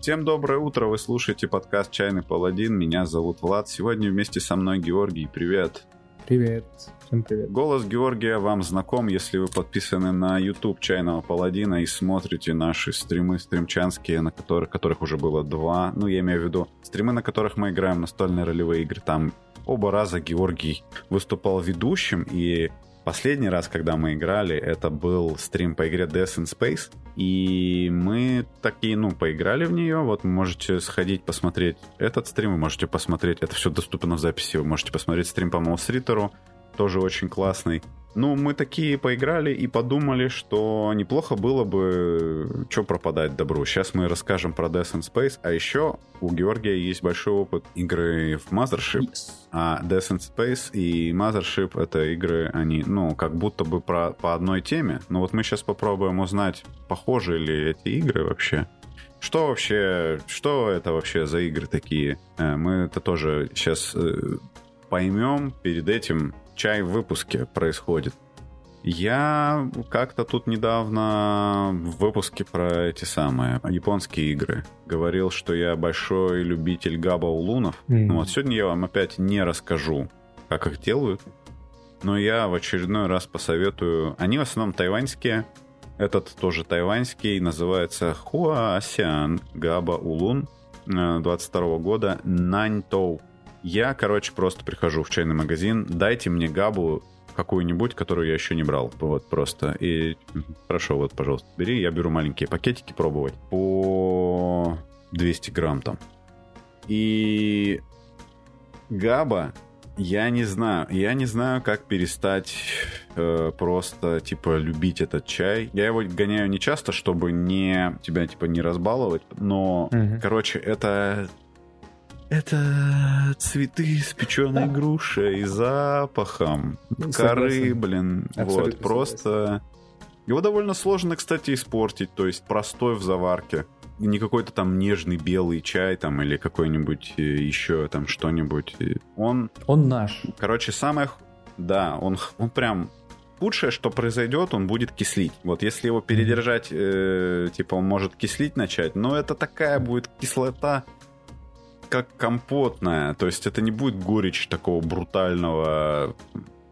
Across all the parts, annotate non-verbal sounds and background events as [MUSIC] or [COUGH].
Всем доброе утро, вы слушаете подкаст «Чайный паладин», меня зовут Влад, сегодня вместе со мной Георгий, привет. Привет, всем привет. Голос Георгия вам знаком, если вы подписаны на YouTube «Чайного паладина» и смотрите наши стримы стримчанские, на которых, которых уже было два, ну я имею в виду стримы, на которых мы играем настольные ролевые игры, там оба раза Георгий выступал ведущим, и Последний раз, когда мы играли, это был стрим по игре Death in Space. И мы такие, ну, поиграли в нее. Вот можете сходить посмотреть этот стрим, вы можете посмотреть, это все доступно в записи, вы можете посмотреть стрим по Маусритеру, тоже очень классный. Ну, мы такие поиграли и подумали, что неплохо было бы что пропадать добру. Сейчас мы расскажем про Death in Space, а еще у Георгия есть большой опыт игры в Mothership. Yes. А Death in Space и Mothership — это игры, они, ну, как будто бы про, по одной теме. Но вот мы сейчас попробуем узнать, похожи ли эти игры вообще. Что вообще, что это вообще за игры такие? Э, мы это тоже сейчас э, поймем перед этим чай в выпуске происходит. Я как-то тут недавно в выпуске про эти самые японские игры говорил, что я большой любитель габа улунов. Mm. Ну вот сегодня я вам опять не расскажу, как их делают, но я в очередной раз посоветую. Они в основном тайваньские. Этот тоже тайваньский, называется Хуаасян Габа Улун 22 э, года Наньтоу. Я, короче, просто прихожу в чайный магазин, дайте мне габу какую-нибудь, которую я еще не брал. Вот просто. И хорошо, вот, пожалуйста, бери. Я беру маленькие пакетики пробовать. По 200 грамм там. И габа, я не знаю. Я не знаю, как перестать э, просто, типа, любить этот чай. Я его гоняю не часто, чтобы не тебя, типа, не разбаловать. Но, угу. короче, это это цветы с печеной грушей, запахом, ну, коры, блин. Абсолютно вот, просто... Его довольно сложно, кстати, испортить, то есть простой в заварке. Не какой-то там нежный белый чай там или какой-нибудь э, еще там что-нибудь. Он... Он наш. Короче, самое... Да, он, он прям худшее, что произойдет, он будет кислить. Вот если его передержать, э, типа он может кислить начать, но это такая будет кислота, как компотная. То есть это не будет горечь такого брутального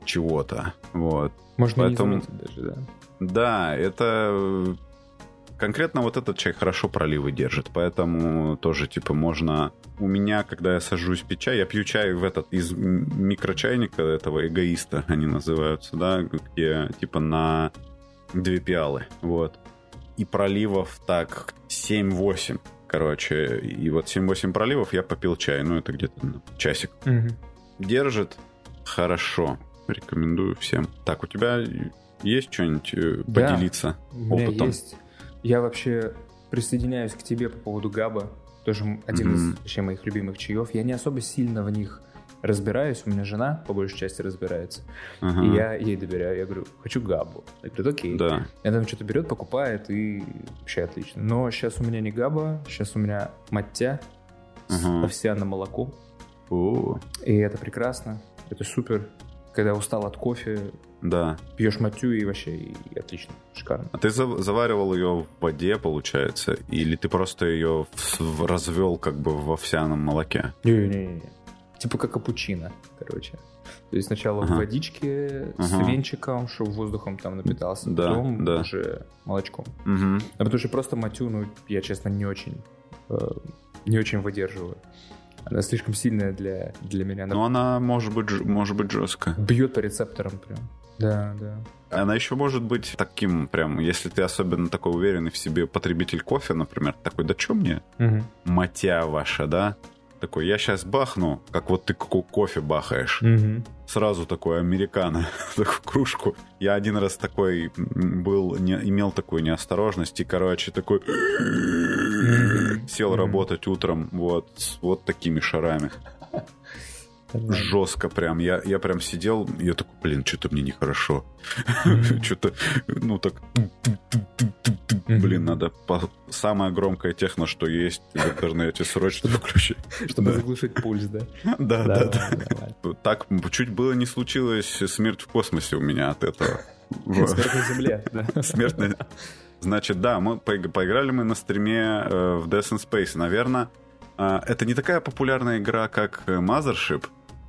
чего-то. Вот. Можно Поэтому... не даже, да. Да, это конкретно вот этот чай хорошо проливы держит, поэтому тоже, типа, можно... У меня, когда я сажусь пить чай, я пью чай в этот, из микрочайника этого эгоиста, они называются, да, где, типа, на две пиалы, вот. И проливов так 7-8. Короче, и вот 7-8 проливов я попил чай. Ну, это где-то ну, часик. Угу. Держит хорошо. Рекомендую всем. Так, у тебя есть что-нибудь э, да, поделиться опытом? есть. Я вообще присоединяюсь к тебе по поводу габа. Тоже один mm-hmm. из вообще моих любимых чаев. Я не особо сильно в них разбираюсь, у меня жена по большей части разбирается, ага. и я ей доверяю, я говорю, хочу габу. Она говорит, окей. Да. И она там что-то берет, покупает, и вообще отлично. Но сейчас у меня не габа, сейчас у меня маття ага. с овсяным молоком. О. И это прекрасно, это супер. Когда устал от кофе, да. Пьешь матю и вообще и отлично, шикарно. А ты заваривал ее в воде, получается? Или ты просто ее развел как бы в овсяном молоке? Не-не-не. Типа как капучино, короче. То есть сначала ага. в водичке ага. с венчиком, чтобы воздухом там напитался, да, потом да. уже молочком. Угу. А потому что просто матю, ну, я, честно, не очень, э, не очень выдерживаю. Она слишком сильная для, для меня. Она... Ну, она может быть, может быть жесткая. Бьет по рецепторам прям. Да, да. Она еще может быть таким прям, если ты особенно такой уверенный в себе потребитель кофе, например, такой, да что мне? Угу. Матя ваша, да? Такой, я сейчас бахну, как вот ты кофе бахаешь. Угу. Сразу такой американо, [LAUGHS] такую кружку. Я один раз такой был, не, имел такую неосторожность, и, короче, такой сел работать утром вот с вот такими шарами. Жестко прям. Я, я прям сидел, я такой, блин, что-то мне нехорошо. [LAUGHS] Что-то, ну так... Блин, надо самое громкое техно, что есть в интернете, срочно включить. Чтобы заглушить пульс, [LAUGHS] да? Да, да, да. Так чуть было не случилось смерть в космосе у меня от этого. [LAUGHS] Смерть на Земле, да. Смерть на... Значит, да, мы поиграли мы на стриме э, в Death and Space. Наверное, э, это не такая популярная игра, как Mothership.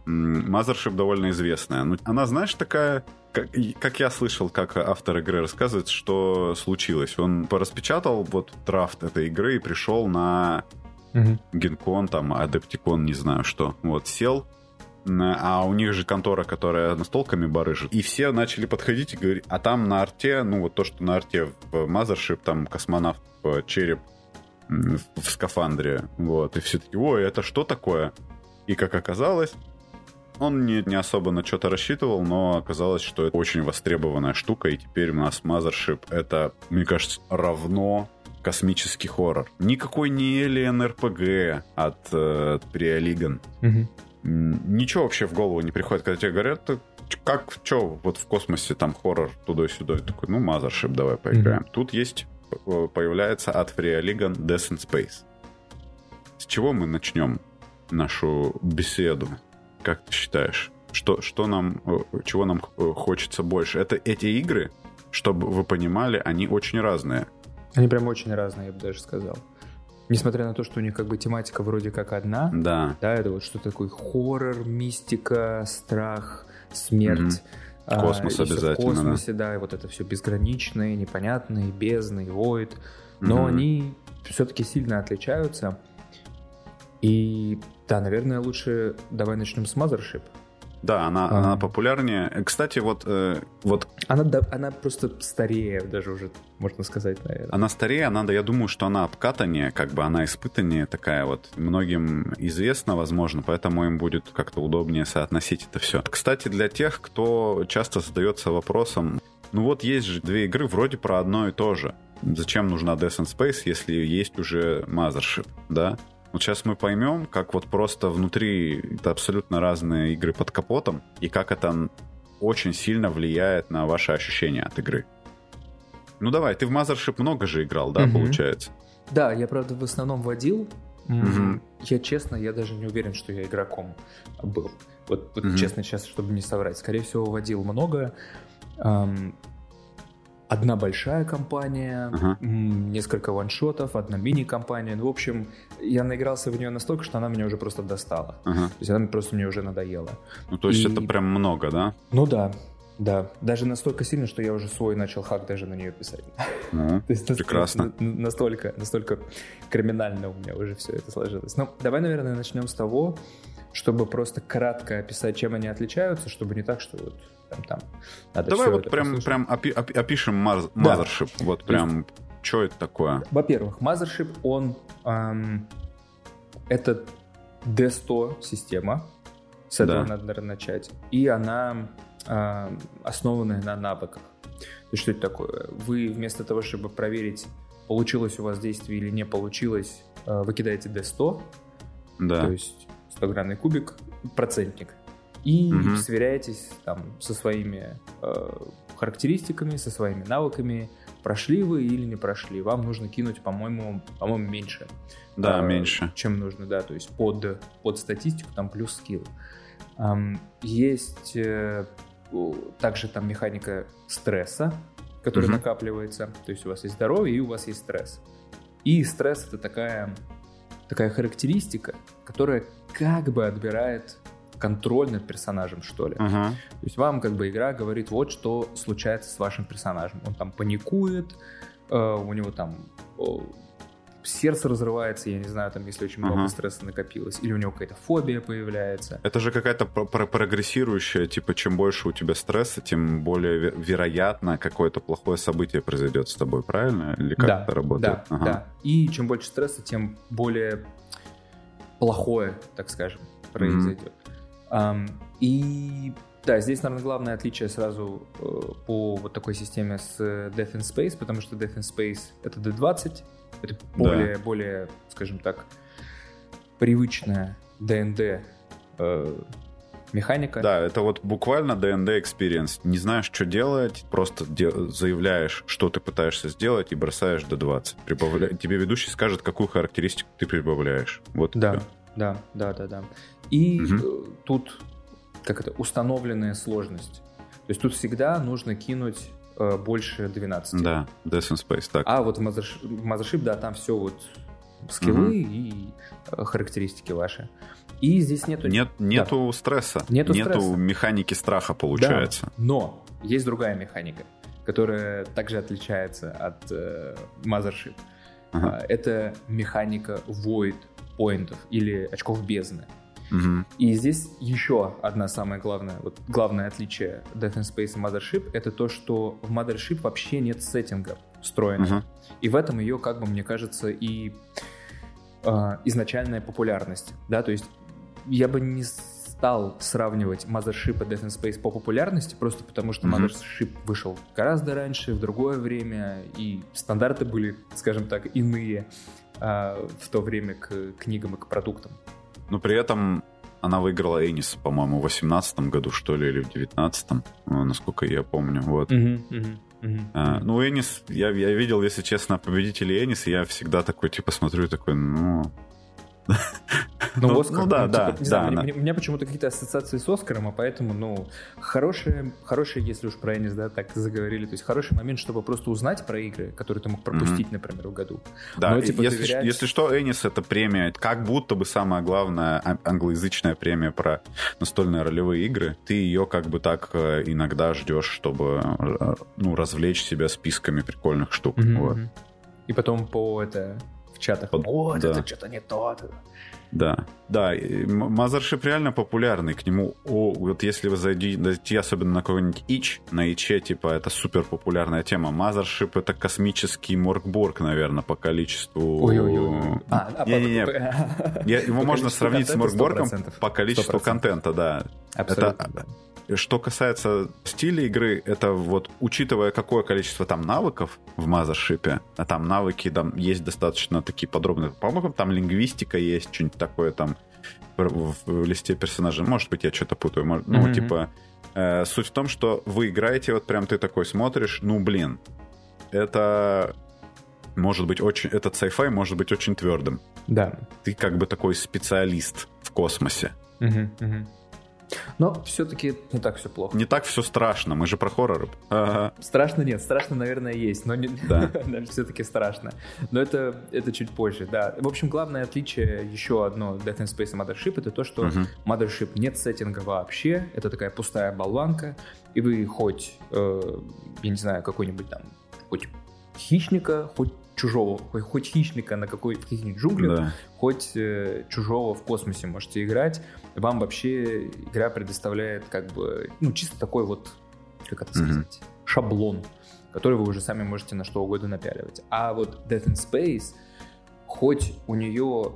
Mothership довольно известная. Но она, знаешь, такая как, как я слышал, как автор игры рассказывает, что случилось. Он пораспечатал вот драфт этой игры и пришел на угу. Генкон, там, Адептикон, не знаю что. Вот, сел, а у них же контора, которая настолками барыжит. И все начали подходить и говорить, а там на арте, ну вот то, что на арте в Mothership, там космонавт череп в скафандре, вот, и все таки ой, это что такое? И как оказалось, он не, не особо на что-то рассчитывал, но оказалось, что это очень востребованная штука, и теперь у нас Mothership — это, мне кажется, равно космический хоррор. Никакой не Alien RPG от э, Приолиган. Угу. Ничего вообще в голову не приходит, когда тебе говорят, как, что, вот в космосе там хоррор туда-сюда. Такой, ну, Mothership, давай поиграем. Mm-hmm. Тут есть, э, появляется от Фриолиган Death in Space. С чего мы начнем нашу беседу? Как ты считаешь? Что, что нам, э, чего нам э, хочется больше? Это эти игры, чтобы вы понимали, они очень разные. Они прям очень разные, я бы даже сказал. Несмотря на то, что у них как бы тематика вроде как одна. Да. Да, это вот что такое хоррор, мистика, страх, смерть. Угу. Космос а, обязательно. В космосе, да. да, и вот это все безграничное, непонятное, бездны, воид. Но угу. они все-таки сильно отличаются. И да, наверное, лучше давай начнем с Mothership. Да, она, а. она популярнее. Кстати, вот... Э, вот... Она, да, она просто старее даже уже, можно сказать, наверное. Она старее, она, я думаю, что она обкатаннее, как бы она испытаннее такая вот. Многим известна, возможно, поэтому им будет как-то удобнее соотносить это все. Кстати, для тех, кто часто задается вопросом, ну вот есть же две игры вроде про одно и то же. Зачем нужна Death and Space, если есть уже Mothership, да? Вот сейчас мы поймем, как вот просто внутри это абсолютно разные игры под капотом, и как это очень сильно влияет на ваши ощущения от игры. Ну давай, ты в Mothership много же играл, да, угу. получается? Да, я, правда, в основном водил. Угу. Я честно, я даже не уверен, что я игроком был. Вот, вот угу. честно сейчас, чтобы не соврать. Скорее всего, водил много одна большая компания, uh-huh. несколько ваншотов, одна мини-компания. Ну, в общем, я наигрался в нее настолько, что она меня уже просто достала. Uh-huh. То есть она просто мне уже надоела. Ну, то есть И... это прям много, да? Ну да, да. Даже настолько сильно, что я уже свой начал хак даже на нее писать. Uh-huh. [LAUGHS] То есть Прекрасно. Настолько, настолько криминально у меня уже все это сложилось. Ну, давай, наверное, начнем с того, чтобы просто кратко описать, чем они отличаются, чтобы не так, что вот там, там. Надо Давай вот прям, прям опи- опи- опишем Mothership. Да. Вот прям, что это такое? Во-первых, Mothership, он... Эм, это D100 система. С этого да. надо, наверное, начать. И она э, основанная на навыках. То есть что это такое? Вы вместо того, чтобы проверить, получилось у вас действие или не получилось, э, вы кидаете D100. Да. То есть 100-граммный кубик, процентник и угу. сверяетесь там со своими э, характеристиками, со своими навыками, прошли вы или не прошли. Вам нужно кинуть, по-моему, по-моему, меньше. Да, э, меньше. Чем нужно, да, то есть под, под статистику там плюс скилл. Эм, есть э, также там механика стресса, который угу. накапливается. То есть у вас есть здоровье и у вас есть стресс. И стресс это такая, такая характеристика, которая как бы отбирает контроль над персонажем, что ли. Uh-huh. То есть вам как бы игра говорит, вот что случается с вашим персонажем. Он там паникует, э, у него там э, сердце разрывается, я не знаю, там, если очень много uh-huh. стресса накопилось, или у него какая-то фобия появляется. Это же какая-то про- прогрессирующая, типа, чем больше у тебя стресса, тем более вероятно какое-то плохое событие произойдет с тобой, правильно? Или как да, это работает? Да, ага. да. И чем больше стресса, тем более плохое, так скажем, произойдет. Mm-hmm. И да, здесь, наверное, главное отличие сразу э, по вот такой системе с Death in Space, потому что Death in Space это D20, это более, да. более, скажем так, привычная D&D э, механика. Да, это вот буквально D&D experience. Не знаешь, что делать, просто де- заявляешь, что ты пытаешься сделать и бросаешь D20. Прибавля... Тебе ведущий скажет, какую характеристику ты прибавляешь. Вот да, да, да, да, да. И угу. тут как это установленная сложность. То есть тут всегда нужно кинуть э, больше 12. Да, Death in Space, так. А вот в Mothership, да, там все вот скиллы угу. и э, характеристики ваши. И здесь нету... Нет, нету да. стресса. Нету, нету стресса. механики страха, получается. Да, но есть другая механика, которая также отличается от э, Mothership. Ага. Это механика void поинтов или очков бездны. Угу. И здесь еще одна самая главная, вот главное отличие Death in Space и Mothership это то, что в Mothership вообще нет сеттинга встроенного. Угу. И в этом ее, как бы мне кажется, и э, изначальная популярность. Да, то есть я бы не стал сравнивать Mothership и Death in Space по популярности, просто потому что mm-hmm. Mothership вышел гораздо раньше, в другое время, и стандарты были, скажем так, иные э, в то время к книгам и к продуктам. Но при этом она выиграла Энис, по-моему, в 18 году, что ли, или в 19 насколько я помню. Вот. Mm-hmm. Uh-huh. А, ну, Энис, я, я видел, если честно, победителей Энис, и я всегда такой, типа, смотрю такой, ну, ну, ну, Оскар, ну да, ну, да, типа, да. Знаю, да у меня почему-то какие-то ассоциации с Оскаром, а поэтому, ну, хорошие, хорошие, если уж про Энис, да, так заговорили, то есть хороший момент, чтобы просто узнать про игры, которые ты мог пропустить, mm-hmm. например, в году. Да, Но, типа, если, доверять... если что, Энис это премия, как будто бы самая главная а, англоязычная премия про настольные ролевые игры. Ты ее как бы так э, иногда ждешь, чтобы, э, ну, развлечь себя списками прикольных штук. Mm-hmm. Вот. И потом по это в чатах. Под... Вот, да. это что-то не то. Да, да, Mothership реально популярный, к нему, о, вот если вы зайдете, особенно на какой-нибудь Ич, на Иче, типа, это супер популярная тема. Mothership это космический Моргборг, наверное, по количеству... Ой-ой-ой. А, а, не, не, не. Его можно сравнить с Моргборгом по количеству контента, да. Абсолютно, это, что касается стиля игры, это вот учитывая какое количество там навыков в Mothership, а там навыки там есть достаточно такие подробные. По-моему, там лингвистика есть, что-нибудь такое там в, в листе персонажей. Может быть, я что-то путаю. Может, mm-hmm. Ну, типа, э, суть в том, что вы играете, вот прям ты такой смотришь, ну, блин, это может быть очень... Этот sci-fi может быть очень твердым. Да. Ты как бы такой специалист в космосе. Угу, угу. Но все-таки не так все плохо. Не так все страшно, мы же про хорроры. Ага. Страшно нет, страшно, наверное, есть, но не... да. [LAUGHS] все-таки страшно. Но это, это чуть позже, да. В общем, главное отличие еще одно Death in Space и Mothership это то, что uh-huh. Mothership нет сеттинга вообще, это такая пустая болванка, и вы хоть, э, я не знаю, какой-нибудь там, хоть хищника, хоть чужого, хоть, хоть хищника на какой, в каких-нибудь джунглях, да. хоть э, чужого в космосе можете играть. Вам вообще игра предоставляет как бы, ну, чисто такой вот, как это сказать, mm-hmm. шаблон, который вы уже сами можете на что угодно напяливать. А вот Death in Space, хоть у нее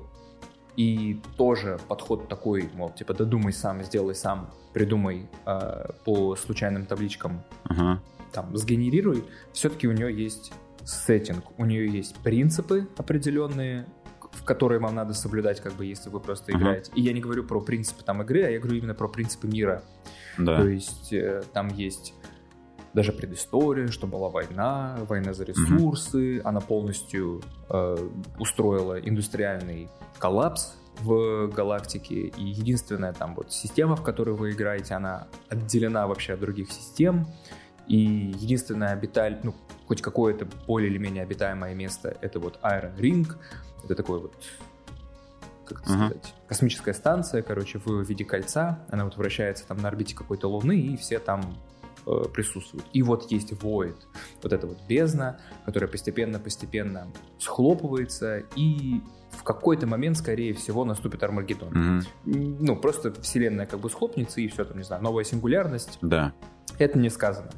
и тоже подход такой, мол, типа, додумай сам, сделай сам, придумай э, по случайным табличкам, uh-huh. там, сгенерируй, все-таки у нее есть сеттинг, у нее есть принципы определенные, в которые вам надо соблюдать, как бы, если вы просто uh-huh. играете. И я не говорю про принципы там игры, а я говорю именно про принципы мира. Да. То есть э, там есть даже предыстория, что была война, война за ресурсы, uh-huh. она полностью э, устроила индустриальный коллапс в галактике, и единственная там вот система, в которой вы играете, она отделена вообще от других систем, и единственное обиталь, ну, хоть какое-то более или менее обитаемое место, это вот Iron Ring, это такой вот как это uh-huh. сказать, космическая станция, короче, в виде кольца, она вот вращается там на орбите какой-то Луны, и все там э, присутствуют. И вот есть Void, вот эта вот бездна, которая постепенно-постепенно схлопывается, и в какой-то момент, скорее всего, наступит Армагеддон. Mm-hmm. Ну, просто вселенная как бы схлопнется, и все там, не знаю, новая сингулярность. Да. Это не сказано.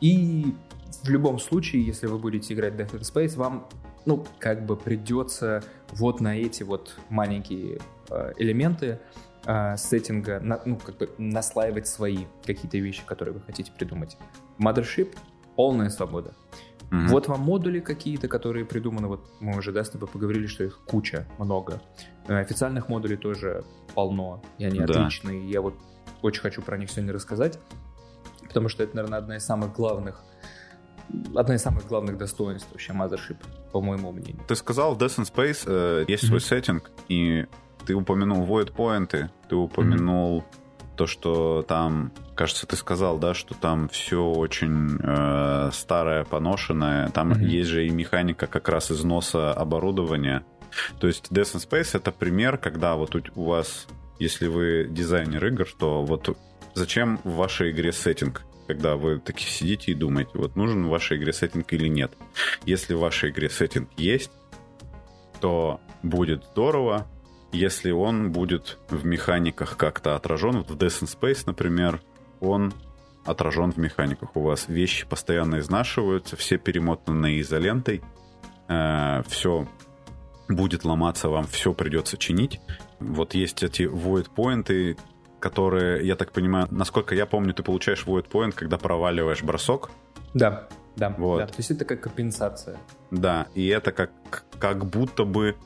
И в любом случае, если вы будете играть Death in Space, вам, ну, как бы придется вот на эти вот маленькие э, элементы э, сеттинга, на, ну, как бы наслаивать свои какие-то вещи, которые вы хотите придумать. Mothership — полная свобода. Mm-hmm. Вот вам модули какие-то, которые придуманы, вот мы уже, да, с тобой поговорили, что их куча, много. Э, официальных модулей тоже полно, и они да. отличные, я вот очень хочу про них сегодня рассказать потому что это, наверное, одна из самых главных одна из самых главных достоинств вообще Mothership, по моему мнению. Ты сказал, в Death in Space э, есть mm-hmm. свой сеттинг, и ты упомянул void points, ты упомянул то, что там, кажется, ты сказал, да, что там все очень э, старое, поношенное. Там mm-hmm. есть же и механика как раз износа оборудования. То есть Death and Space это пример, когда вот у, у вас, если вы дизайнер игр, то вот зачем в вашей игре сеттинг? Когда вы такие сидите и думаете, вот нужен в вашей игре сеттинг или нет. Если в вашей игре сеттинг есть, то будет здорово, если он будет в механиках как-то отражен. В Death and Space, например, он отражен в механиках. У вас вещи постоянно изнашиваются, все перемотаны изолентой, э, все будет ломаться, вам все придется чинить. Вот есть эти void поинты, которые, я так понимаю, насколько я помню, ты получаешь void point, когда проваливаешь бросок. Да, да, вот. да. То есть это как компенсация. Да, и это как, как будто бы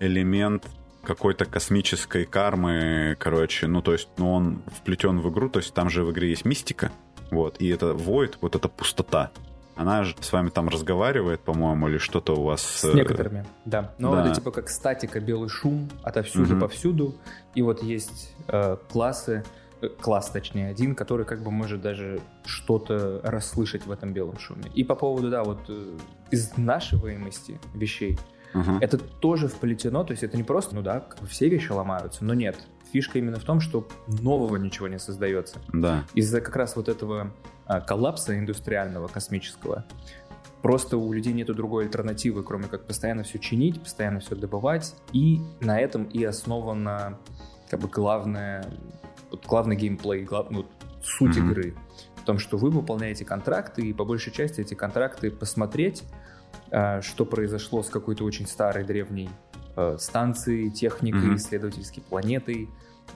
элемент какой-то космической кармы, короче, ну, то есть, ну, он вплетен в игру, то есть там же в игре есть мистика, вот, и это void, вот эта пустота, она же с вами там разговаривает, по-моему, или что-то у вас... С некоторыми, да. Но да. это типа как статика, белый шум отовсюду, угу. повсюду. И вот есть э, классы, э, класс, точнее, один, который как бы может даже что-то расслышать в этом белом шуме. И по поводу, да, вот э, изнашиваемости вещей, Угу. Это тоже вплетено, то есть это не просто, ну да, как бы все вещи ломаются, но нет. Фишка именно в том, что нового ничего не создается. Да. Из-за как раз вот этого коллапса индустриального, космического, просто у людей нету другой альтернативы, кроме как постоянно все чинить, постоянно все добывать, и на этом и основана как бы главная, вот главный геймплей, глав, ну, суть mm игры. В том, что вы выполняете контракты, и по большей части эти контракты посмотреть, Э, что произошло с какой-то очень старой древней э, станцией, техникой, mm-hmm. исследовательской планетой,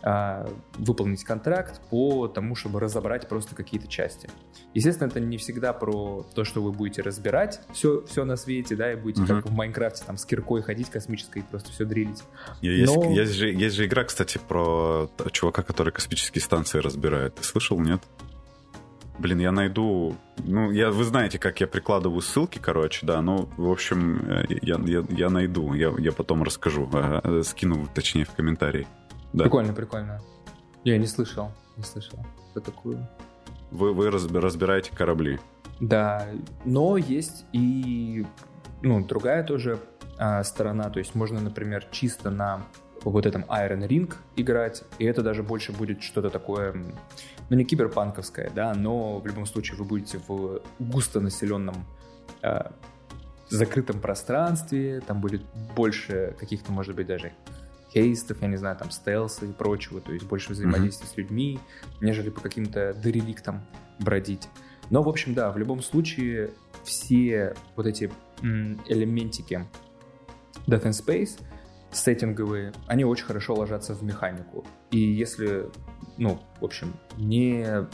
выполнить контракт по тому, чтобы разобрать просто какие-то части. Естественно, это не всегда про то, что вы будете разбирать все, все на свете, да, и будете mm-hmm. как в Майнкрафте там с киркой ходить космической и просто все дрилить. Есть, Но... есть, же, есть же игра, кстати, про чувака, который космические станции разбирает. Ты слышал, нет? Блин, я найду... Ну, я, вы знаете, как я прикладываю ссылки, короче, да, ну, в общем, э, я, я, я найду, я, я потом расскажу, э, скину, точнее, в комментарии. Да. Прикольно, прикольно. Я не слышал, не слышал про такую. Вы, вы разбираете корабли. Да, но есть и ну, другая тоже а, сторона, то есть можно, например, чисто на вот этом Iron Ring играть, и это даже больше будет что-то такое, ну не киберпанковское, да, но в любом случае вы будете в густонаселенном э, закрытом пространстве, там будет больше каких-то, может быть, даже хейстов, я не знаю, там стелса и прочего, то есть больше взаимодействия mm-hmm. с людьми, нежели по каким-то дереликтам бродить. Но, в общем, да, в любом случае все вот эти элементики Death and Space — сеттинговые, они очень хорошо ложатся в механику. И если, ну, в общем, не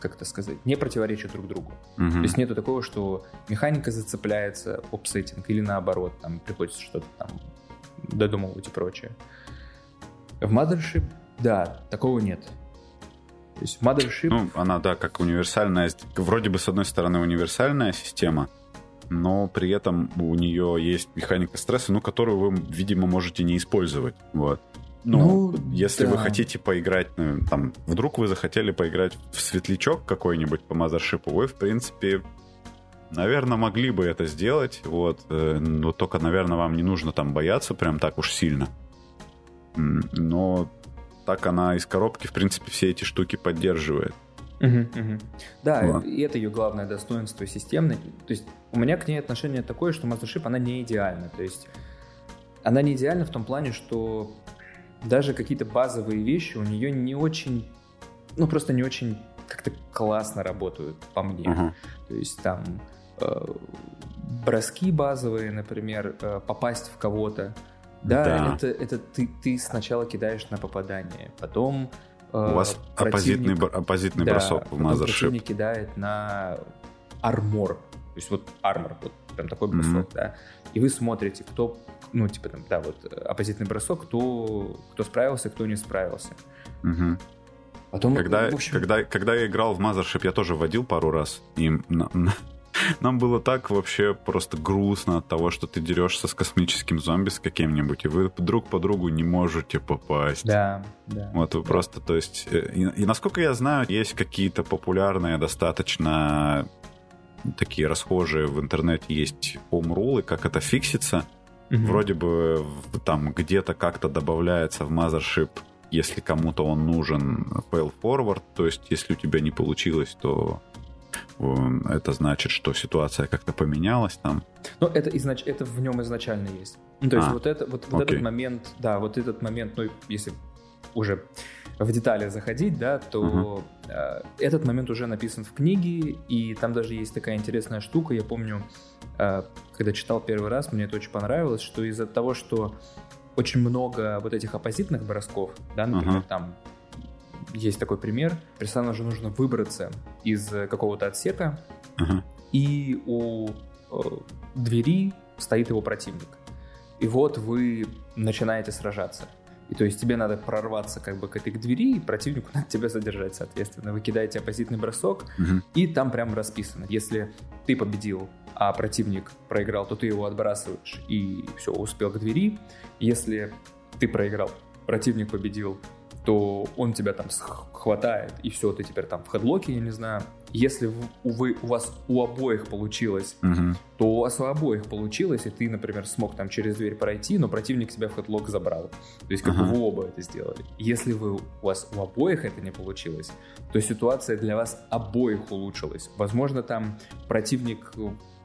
как это сказать, не противоречат друг другу. Uh-huh. То есть нету такого, что механика зацепляется об сеттинг или наоборот, там приходится что-то там додумывать и прочее. В Mothership, да, такого нет. То есть Mothership... Ну, она, да, как универсальная, вроде бы, с одной стороны, универсальная система, но при этом у нее есть механика стресса, ну, которую вы, видимо, можете не использовать. Вот. Ну, ну если да. вы хотите поиграть, ну, там, вдруг вы захотели поиграть в светлячок какой-нибудь по мазершипу, вы, в принципе, наверное, могли бы это сделать, вот, э, но только, наверное, вам не нужно там бояться прям так уж сильно. Но так она из коробки, в принципе, все эти штуки поддерживает. Угу, угу. Да, вот. и это ее главное достоинство системной. То есть у меня к ней отношение такое, что Mastership, она не идеальна. То есть она не идеальна в том плане, что даже какие-то базовые вещи у нее не очень, ну просто не очень как-то классно работают по мне. То есть там броски базовые, например, э, попасть в кого-то. Да, да. Это, это ты, ты сначала кидаешь на попадание, потом у вас э, оппозитный, оппозитный да, бросок в Mothership. противник кидает на армор. То есть вот армор, вот прям такой бросок, mm-hmm. да. И вы смотрите, кто, ну, типа там, да, вот оппозитный бросок, кто, кто справился, кто не справился. Mm-hmm. Потом, когда, общем... когда, когда я играл в Mothership, я тоже вводил пару раз. И на, на, [LAUGHS] Нам было так вообще просто грустно от того, что ты дерешься с космическим зомби с каким-нибудь, и вы друг по другу не можете попасть. Да, да. Вот вы да. просто, то есть... Э, и, и насколько я знаю, есть какие-то популярные достаточно такие расхожие в интернете есть home как это фиксится. Угу. Вроде бы там где-то как-то добавляется в Mothership, если кому-то он нужен, fail forward, то есть если у тебя не получилось, то это значит, что ситуация как-то поменялась там. Ну, это, изнач... это в нем изначально есть. Ну, то есть а, вот, это, вот, вот этот момент, да, вот этот момент, ну, если уже в детали заходить, да, то uh-huh. э, этот момент уже написан в книге, и там даже есть такая интересная штука. Я помню, э, когда читал первый раз, мне это очень понравилось, что из-за того, что очень много вот этих оппозитных бросков, да, например, uh-huh. там есть такой пример, персонажу нужно выбраться из какого-то отсека, uh-huh. и у э, двери стоит его противник. И вот вы начинаете сражаться. И то есть тебе надо прорваться как бы к этой двери, и противнику [LAUGHS] надо тебя задержать, соответственно. Вы кидаете оппозитный бросок, угу. и там прям расписано. Если ты победил, а противник проиграл, то ты его отбрасываешь и все, успел к двери. Если ты проиграл, противник победил, то он тебя там хватает, и все, ты теперь там в headlock е, я не знаю. Если вы, у вас у обоих получилось, угу. то у вас у обоих получилось, и ты, например, смог там через дверь пройти, но противник тебя в headlock забрал. То есть как ага. бы вы оба это сделали. Если вы, у вас у обоих это не получилось, то ситуация для вас обоих улучшилась. Возможно, там противник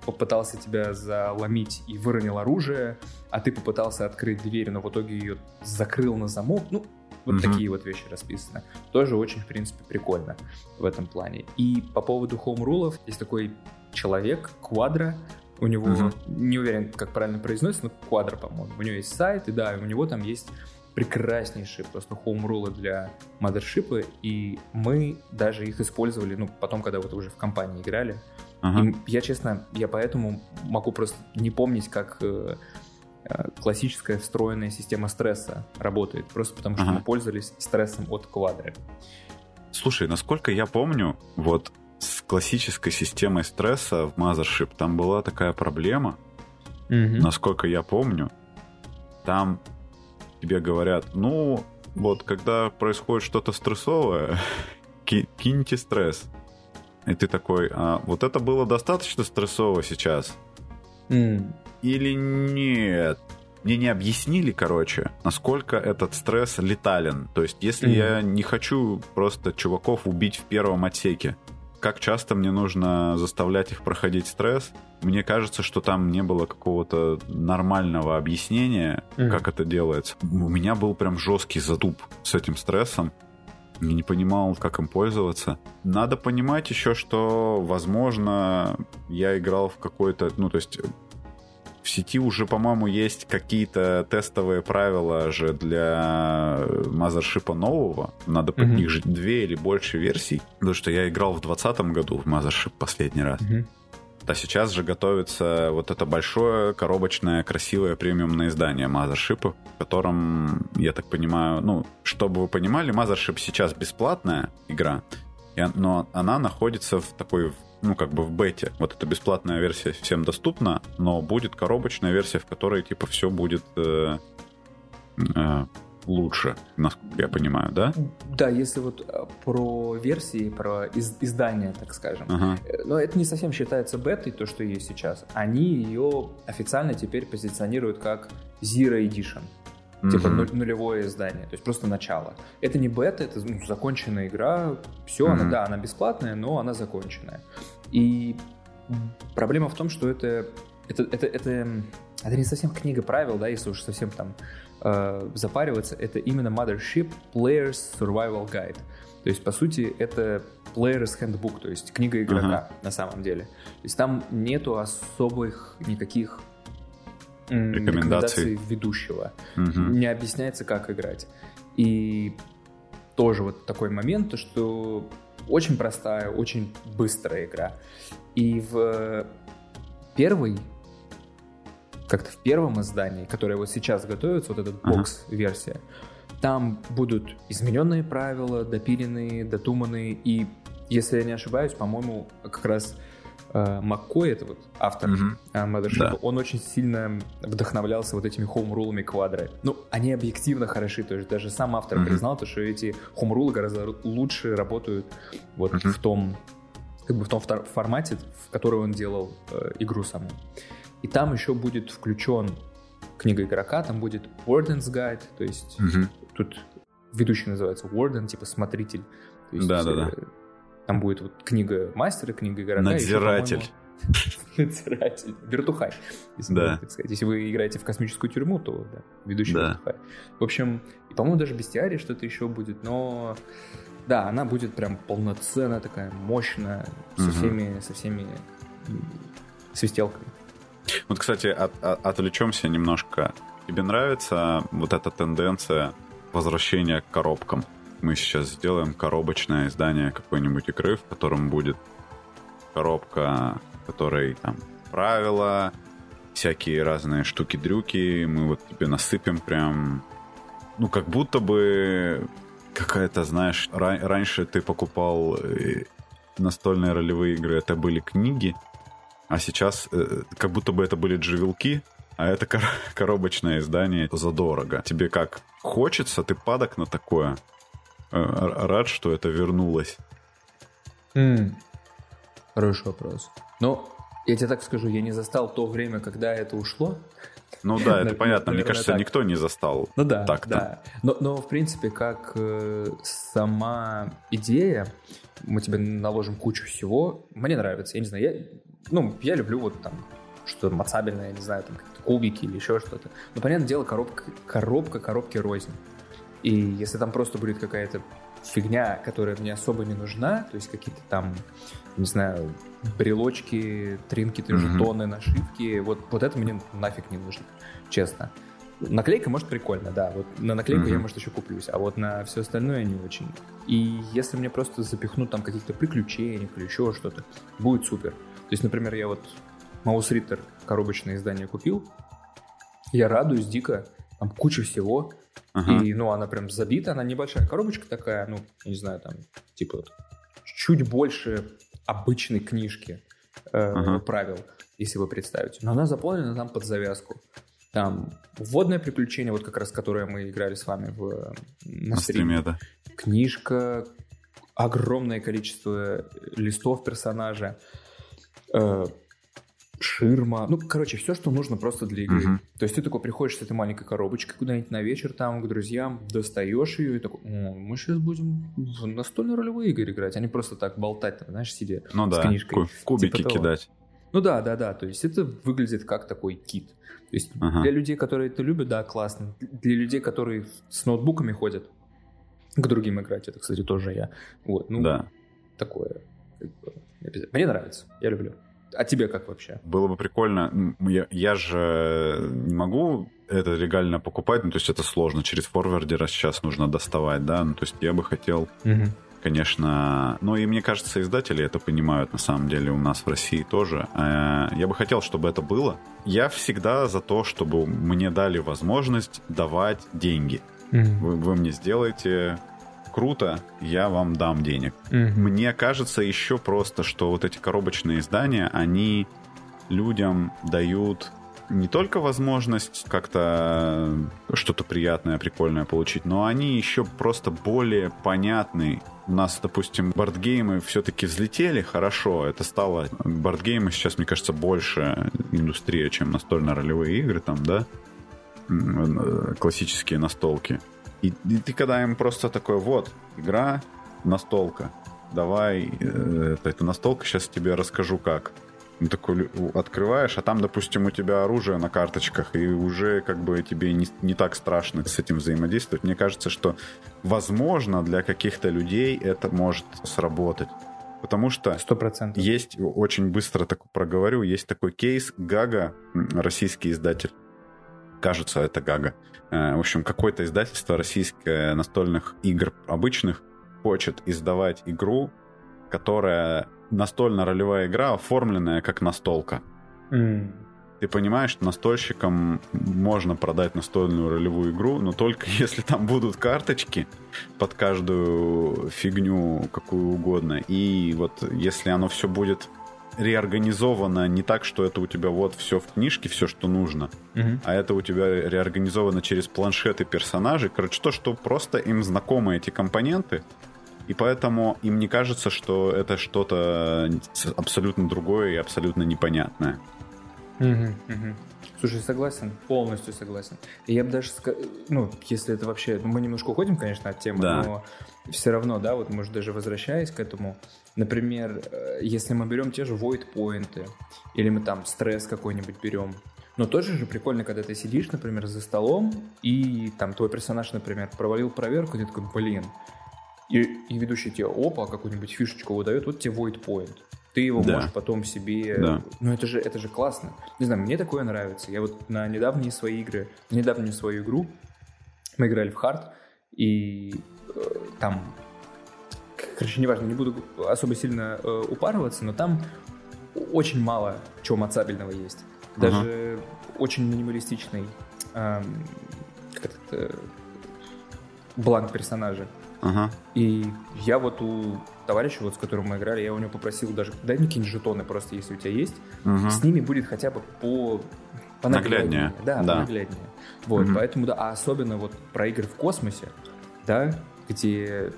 попытался тебя заломить и выронил оружие, а ты попытался открыть дверь, но в итоге ее закрыл на замок. Ну, вот mm-hmm. такие вот вещи расписаны. Тоже очень, в принципе, прикольно в этом плане. И по поводу хоум-рулов, есть такой человек, Квадро, у него, mm-hmm. не уверен, как правильно произносится, но Квадро, по-моему. У него есть сайт, и да, у него там есть прекраснейшие просто хоум-рулы для модершипа, и мы даже их использовали, ну, потом, когда вот уже в компании играли. Uh-huh. И я, честно, я поэтому могу просто не помнить, как Э, классическая встроенная система стресса работает, просто потому что ага. мы пользовались стрессом от квадры. Слушай, насколько я помню, вот с классической системой стресса в Mothership там была такая проблема, угу. насколько я помню, там тебе говорят, ну, вот когда происходит что-то стрессовое, [LAUGHS] киньте стресс. И ты такой, а вот это было достаточно стрессово сейчас? Mm или нет? Мне не объяснили, короче, насколько этот стресс летален. То есть, если mm-hmm. я не хочу просто чуваков убить в первом отсеке, как часто мне нужно заставлять их проходить стресс? Мне кажется, что там не было какого-то нормального объяснения, mm-hmm. как это делается. У меня был прям жесткий затуп с этим стрессом. Я не понимал, как им пользоваться. Надо понимать еще, что, возможно, я играл в какой-то... Ну, то есть в сети уже, по-моему, есть какие-то тестовые правила же для Mothership нового. Надо под mm-hmm. них жить две или больше версий. Потому что я играл в 2020 году в Mothership последний раз. Mm-hmm. А сейчас же готовится вот это большое, коробочное, красивое премиумное издание Mothership, в котором, я так понимаю, ну, чтобы вы понимали, Mothership сейчас бесплатная игра, но она находится в такой ну, как бы в бете. Вот эта бесплатная версия всем доступна, но будет коробочная версия, в которой, типа, все будет э, э, лучше, насколько я понимаю, да? Да, если вот э, про версии, про из, издания, так скажем. Ага. Но это не совсем считается бетой, то, что есть сейчас. Они ее официально теперь позиционируют как Zero Edition типа mm-hmm. нулевое издание, то есть просто начало. Это не бета, это ну, законченная игра, все, mm-hmm. она, да, она бесплатная, но она законченная. И проблема в том, что это, это, это, это, это не совсем книга правил, да, если уж совсем там э, запариваться, это именно Mothership Player's Survival Guide. То есть, по сути, это Player's Handbook, то есть книга игрока uh-huh. на самом деле. То есть там нету особых никаких рекомендаций ведущего. Угу. Не объясняется, как играть. И тоже вот такой момент, то что очень простая, очень быстрая игра. И в первой, как-то в первом издании, которое вот сейчас готовится, вот этот бокс-версия, там будут измененные правила, допиленные, дотуманные, и, если я не ошибаюсь, по-моему, как раз э, Маккой, это вот автор mm-hmm. Mothership, да. он очень сильно вдохновлялся вот этими хоум-рулами квадры. Ну, они объективно хороши, то есть даже сам автор mm-hmm. признал, то, что эти хоум-рулы гораздо лучше работают вот mm-hmm. в том как бы в том формате, в который он делал э, игру саму. И там еще будет включен книга игрока, там будет Warden's Guide, то есть mm-hmm. тут ведущий называется Warden, типа смотритель. Да, да, да. Там будет вот книга мастера, книга игрока. Надзиратель. [LAUGHS] Надзиратель. Вертухай, если да. так сказать. Если вы играете в космическую тюрьму, то да, ведущий да. Вертухай. В общем, по-моему, даже бестиарий что-то еще будет, но да, она будет прям полноценная такая, мощная, со всеми, со всеми свистелками. Вот, кстати, от, от, отвлечемся немножко. Тебе нравится вот эта тенденция возвращения к коробкам? Мы сейчас сделаем коробочное издание какой-нибудь игры, в котором будет коробка, в которой там правила, всякие разные штуки-дрюки. Мы вот тебе насыпем прям... Ну, как будто бы какая-то, знаешь, ра- раньше ты покупал э, настольные ролевые игры, это были книги, а сейчас э, как будто бы это были джевелки, а это кор- коробочное издание задорого. Тебе как хочется, ты падок на такое. Э, рад, что это вернулось. Mm. Хороший вопрос. Но я тебе так скажу, я не застал то время, когда это ушло. Ну да, это понятно. Мне кажется, так. никто не застал. Ну да, так да. Но, но в принципе, как э, сама идея, мы тебе наложим кучу всего, мне нравится. Я не знаю, я, ну, я люблю вот там что-то мацабельное, я не знаю, там кубики или еще что-то. Но, понятное дело, коробка, коробка коробки рознь. И если там просто будет какая-то фигня, которая мне особо не нужна, то есть какие-то там, не знаю, брелочки, тринкеты, mm-hmm. жетоны, нашивки, вот, вот это мне нафиг не нужно, честно. Наклейка, может, прикольно, да. Вот на наклейку mm-hmm. я, может, еще куплюсь, а вот на все остальное не очень. И если мне просто запихнут там каких-то приключений или еще что-то, будет супер. То есть, например, я вот Маус Риттер коробочное издание купил, я радуюсь дико, там куча всего, Ага. И, ну, она прям забита, она небольшая коробочка такая, ну, не знаю, там, типа, чуть больше обычной книжки э, ага. правил, если вы представите. Но она заполнена там под завязку. Там вводное приключение, вот как раз которое мы играли с вами в, на, на стриме. стриме да. Книжка, огромное количество листов персонажа. Э, ширма. Ну, короче, все, что нужно просто для игры. Uh-huh. То есть ты такой приходишь с этой маленькой коробочкой куда-нибудь на вечер там к друзьям, достаешь ее и такой, О, мы сейчас будем в настольные ролевые игры играть, а не просто так болтать, там, знаешь, сидя ну, с да, книжкой. кубики типа кидать. Ну да, да, да. То есть это выглядит как такой кит. То есть ага. для людей, которые это любят, да, классно. Для людей, которые с ноутбуками ходят, к другим играть, это, кстати, тоже я. Вот, ну, да. такое. Мне нравится, я люблю. А тебе как вообще? Было бы прикольно. Я, я же не могу это легально покупать, ну, то есть это сложно. Через форвардера сейчас нужно доставать, да. Ну, то есть я бы хотел, угу. конечно... Ну, и мне кажется, издатели это понимают, на самом деле, у нас в России тоже. Э, я бы хотел, чтобы это было. Я всегда за то, чтобы мне дали возможность давать деньги. Угу. Вы, вы мне сделаете круто, я вам дам денег. Угу. Мне кажется еще просто, что вот эти коробочные издания, они людям дают не только возможность как-то что-то приятное, прикольное получить, но они еще просто более понятны. У нас, допустим, бордгеймы все-таки взлетели хорошо. Это стало... Бордгеймы сейчас, мне кажется, больше индустрия, чем настольно-ролевые игры там, да? Классические настолки. И, и ты когда им просто такой, вот, игра, настолка, давай, э, это, настолка, сейчас тебе расскажу как. Ну, такой открываешь, а там, допустим, у тебя оружие на карточках, и уже как бы тебе не, не так страшно с этим взаимодействовать. Мне кажется, что, возможно, для каких-то людей это может сработать. Потому что 100%. есть, очень быстро так проговорю, есть такой кейс Гага, российский издатель. Кажется, это Гага. Э, в общем, какое-то издательство российское настольных игр обычных хочет издавать игру, которая настольно-ролевая игра, оформленная как настолка. Mm. Ты понимаешь, что настольщикам можно продать настольную ролевую игру, но только [LAUGHS] если там будут карточки под каждую фигню какую угодно. И вот если оно все будет реорганизовано не так, что это у тебя вот все в книжке, все, что нужно, угу. а это у тебя реорганизовано через планшеты персонажей. Короче, то, что просто им знакомы эти компоненты, и поэтому им не кажется, что это что-то абсолютно другое и абсолютно непонятное. Угу, угу. Слушай, согласен, полностью согласен. И я бы даже сказал, ну, если это вообще, мы немножко уходим, конечно, от темы, да. но все равно, да, вот, может, даже возвращаясь к этому, например, э, если мы берем те же void поинты или мы там стресс какой-нибудь берем, но тоже же прикольно, когда ты сидишь, например, за столом, и там твой персонаж, например, провалил проверку, и ты такой, блин, и, и ведущий тебе, опа, какую-нибудь фишечку выдает, вот тебе void point. Ты его да. можешь потом себе... Да. Ну, это же, это же классно. Не знаю, мне такое нравится. Я вот на недавние свои игры, недавнюю свою игру, мы играли в хард, и э, там... Короче, неважно, не буду особо сильно э, упарываться, но там очень мало чего мацабельного есть. Даже uh-huh. очень минималистичный э, как это, бланк персонажа. Ага. И я вот у товарища, вот с которым мы играли, я у него попросил даже, дай мне какие-нибудь жетоны просто, если у тебя есть. Угу. С ними будет хотя бы по по нагляднее. Да, да. нагляднее. Вот, угу. поэтому, да, а особенно вот про игры в космосе, да, где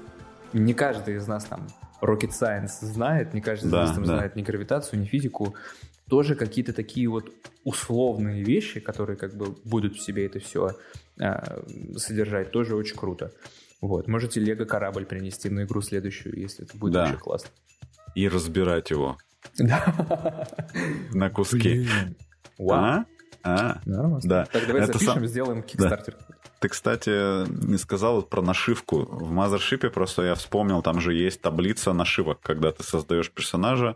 не каждый из нас там rocket science знает, не каждый да, из нас там да. знает ни гравитацию, ни физику, тоже какие-то такие вот условные вещи, которые как бы будут в себе это все э, содержать, тоже очень круто. Вот, можете Лего корабль принести на игру следующую, если это будет да. вообще классно. И разбирать его. На куски. Вау. А? Нормально. Да. Так, давай это запишем, сделаем кикстартер. Ты, кстати, не сказал про нашивку. В Мазершипе просто я вспомнил, там же есть таблица нашивок. Когда ты создаешь персонажа,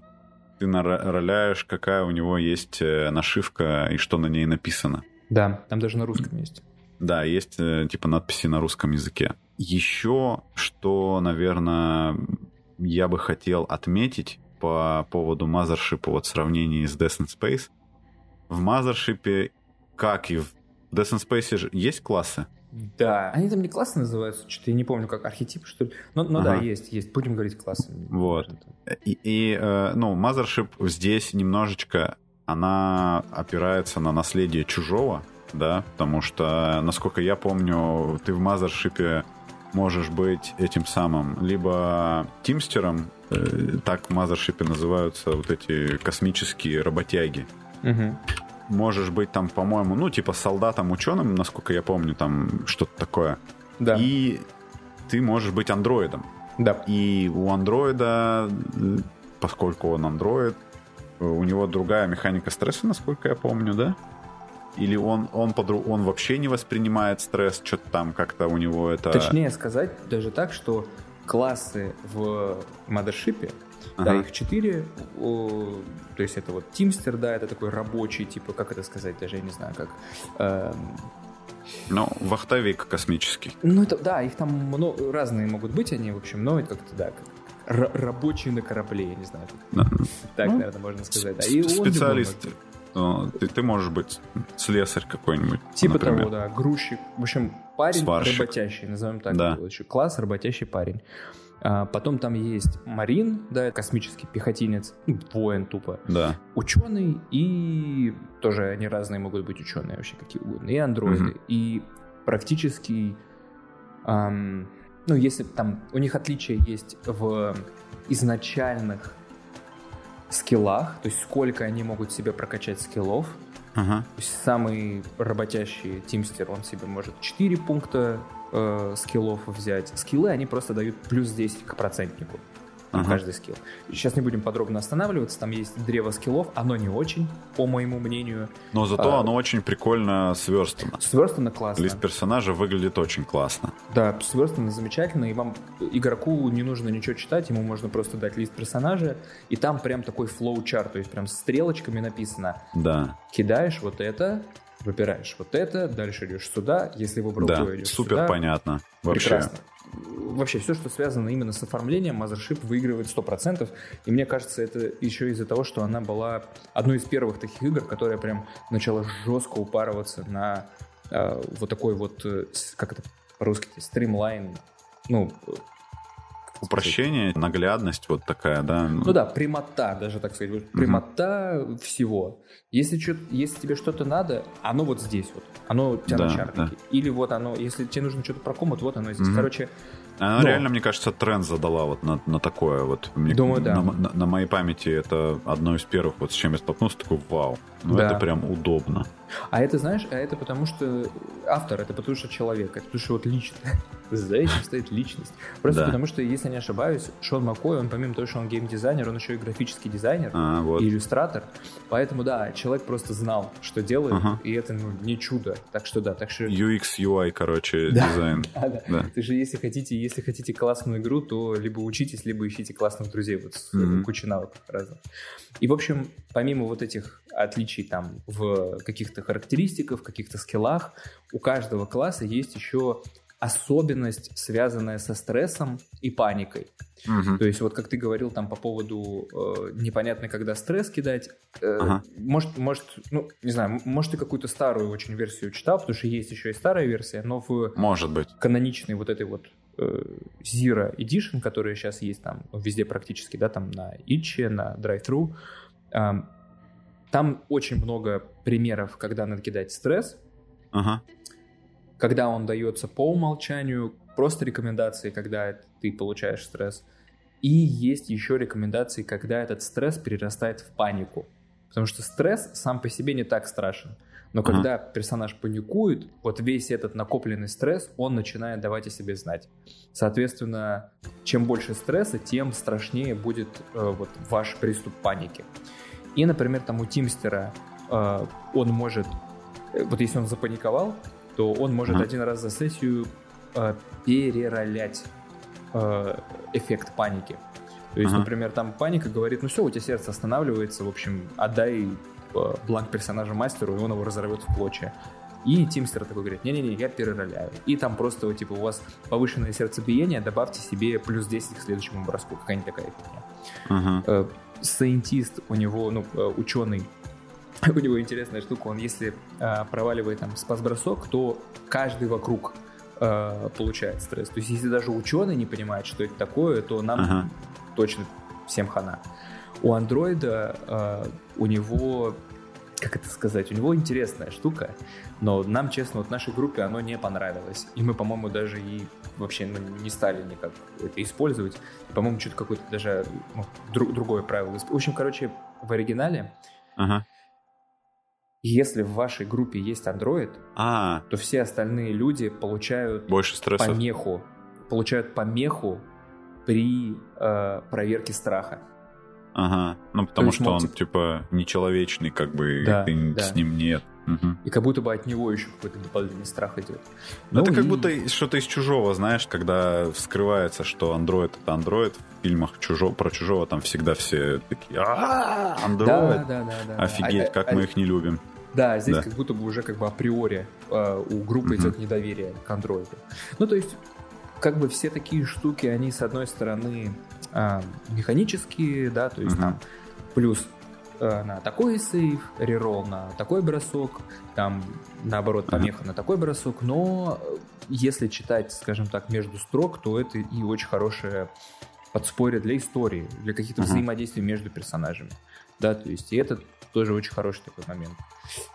ты роляешь, какая у него есть э, нашивка и что на ней написано. Да, там даже на русском есть. Да, есть э, типа надписи на русском языке. Еще, что, наверное, я бы хотел отметить по поводу Mothership вот в сравнении с Death Space. В Mothership, как и в Death Space, же есть классы? Да. Они там не классы называются, что-то я не помню, как архетипы, что ли. Но, но ага. да, есть, есть. Будем говорить классы. Вот. И, и э, ну, Mothership здесь немножечко, она опирается на наследие чужого, да, потому что, насколько я помню, ты в Мазершипе можешь быть этим самым либо тимстером, э, так в Мазершипе называются вот эти космические работяги. Угу. Можешь быть там, по-моему, ну, типа солдатом-ученым, насколько я помню, там что-то такое. Да. И ты можешь быть андроидом. Да. И у андроида, поскольку он андроид, у него другая механика стресса, насколько я помню, да? Или он, он, подру... он вообще не воспринимает стресс, что-то там как-то у него это... Точнее сказать даже так, что классы в Mothership, ага. да, их четыре, то есть это вот Teamster, да, это такой рабочий, типа, как это сказать, даже я не знаю, как... Эм... Ну, вахтовик космический. Ну, это, да, их там много, разные могут быть они, в общем, но это как-то, да, как рабочий на корабле, я не знаю. Да. Так, ну, наверное, можно сказать. Да. И специалист. Он, ты, ты можешь быть слесарь какой-нибудь. Типа например. того, да, грузчик. В общем, парень Сварщик. работящий, назовем так. Да. Еще класс работящий парень. А, потом там есть Марин, да, космический пехотинец, ну, воин тупо. Да. Ученый и тоже они разные могут быть ученые вообще какие угодно. И андроиды. Угу. И практически, эм, ну если там у них отличия есть в изначальных скиллах, то есть сколько они могут себе прокачать скиллов. Ага. То есть самый работящий тимстер, он себе может 4 пункта э, скиллов взять. Скиллы они просто дают плюс 10 к процентнику ага. каждый скилл. Сейчас не будем подробно останавливаться, там есть древо скиллов, оно не очень, по моему мнению. Но зато а, оно очень прикольно сверстано. Сверстано классно. Лист персонажа выглядит очень классно. Да, сверстано замечательно, и вам игроку не нужно ничего читать, ему можно просто дать лист персонажа, и там прям такой flowchart, то есть прям стрелочками написано. Да. Кидаешь вот это, выбираешь вот это, дальше идешь сюда, если выбрал да, то, идешь супер сюда. понятно. Вообще. Прекрасно вообще все, что связано именно с оформлением, Mothership выигрывает 100%. И мне кажется, это еще из-за того, что она была одной из первых таких игр, которая прям начала жестко упарываться на э, вот такой вот, э, как это по-русски, стримлайн, ну, Упрощение, наглядность вот такая, да? Ну, да, прямота, даже так сказать. Прямота угу. всего. Если, что, если тебе что-то надо, оно вот здесь вот. Оно у тебя да, на чарнике. Да. Или вот оно, если тебе нужно что-то прокомать, вот оно здесь. Угу. Короче, она Но... реально, мне кажется, тренд задала вот на, на такое вот. Мне, Думаю, да. На, на, на моей памяти это одно из первых, вот с чем я столкнулся, такой вау. Ну да. это прям удобно. А это, знаешь, а это потому что автор, это потому что человек, это потому что вот личность. [LAUGHS] За этим стоит личность. Просто да. потому что, если не ошибаюсь, Шон Маккой, он помимо того, что он геймдизайнер, он еще и графический дизайнер а, вот. и иллюстратор. Поэтому, да, человек просто знал, что делает, ага. и это ну, не чудо. Так что да, так что... UX, UI, короче, [LAUGHS] да. дизайн. Да, да. да. Так что если хотите, если хотите классную игру, то либо учитесь, либо ищите классных друзей вот mm-hmm. кучей навыков разных. И, в общем, помимо вот этих отличий там в каких-то характеристиках, в каких-то скиллах, у каждого класса есть еще особенность, связанная со стрессом и паникой. Угу. То есть вот как ты говорил там по поводу э, непонятно, когда стресс кидать, э, ага. может, может, ну не знаю, может ты какую-то старую очень версию читал, потому что есть еще и старая версия, но в может быть каноничной вот этой вот э, Zero Edition, которая сейчас есть там везде практически, да, там на Itch, на Drive-Thru, э, там очень много примеров, когда надо кидать стресс. Ага когда он дается по умолчанию, просто рекомендации, когда ты получаешь стресс. И есть еще рекомендации, когда этот стресс перерастает в панику. Потому что стресс сам по себе не так страшен. Но когда uh-huh. персонаж паникует, вот весь этот накопленный стресс, он начинает давать о себе знать. Соответственно, чем больше стресса, тем страшнее будет э, вот ваш приступ паники. И, например, там у Тимстера э, он может, э, вот если он запаниковал, то он может mm-hmm. один раз за сессию э, переролять э, эффект паники. То есть, uh-huh. например, там паника говорит, ну все, у тебя сердце останавливается, в общем, отдай э, бланк персонажа мастеру, и он его разорвет в клочья. И Тимстер такой говорит, не-не-не, я перероляю. И там просто, вот, типа, у вас повышенное сердцебиение, добавьте себе плюс 10 к следующему броску. Какая-нибудь такая фигня. Uh-huh. Сайентист у него, ну, э, ученый, [LAUGHS] у него интересная штука, он если э, проваливает там спас-бросок, то каждый вокруг э, получает стресс. То есть если даже ученый не понимает, что это такое, то нам ага. точно всем хана. У андроида э, у него, как это сказать, у него интересная штука, но нам, честно, вот нашей группе оно не понравилось. И мы, по-моему, даже и вообще ну, не стали никак это использовать. По-моему, что-то какое-то даже ну, друг, другое правило. В общем, короче, в оригинале ага если в вашей группе есть Android, а. то все остальные люди получают больше помеху, получают помеху при э, проверке страха. Ага, ну потому что он типа нечеловечный, как бы да, ты да. с ним нет. Угу. И как будто бы от него еще какой-то дополнительный страх идет. Ну, это и... как будто что-то из чужого, знаешь, когда вскрывается, что Android это Android. В фильмах чужого, про чужого там всегда все такие Android. Да, да, да, да. Офигеть, а, как а, мы их не любим. Да, здесь да. как будто бы уже как бы априори э, у группы идет недоверие к андроиду. Ну, то есть, как бы все такие штуки, они, с одной стороны, э, механические, да, то есть угу. там плюс э, на такой сейв, реролл на такой бросок, там, наоборот, помеха на такой бросок, но если читать, скажем так, между строк, то это и очень хорошее подспорье для истории, для каких-то uh взаимодействий между персонажами. Да, то есть, и это тоже очень хороший такой момент.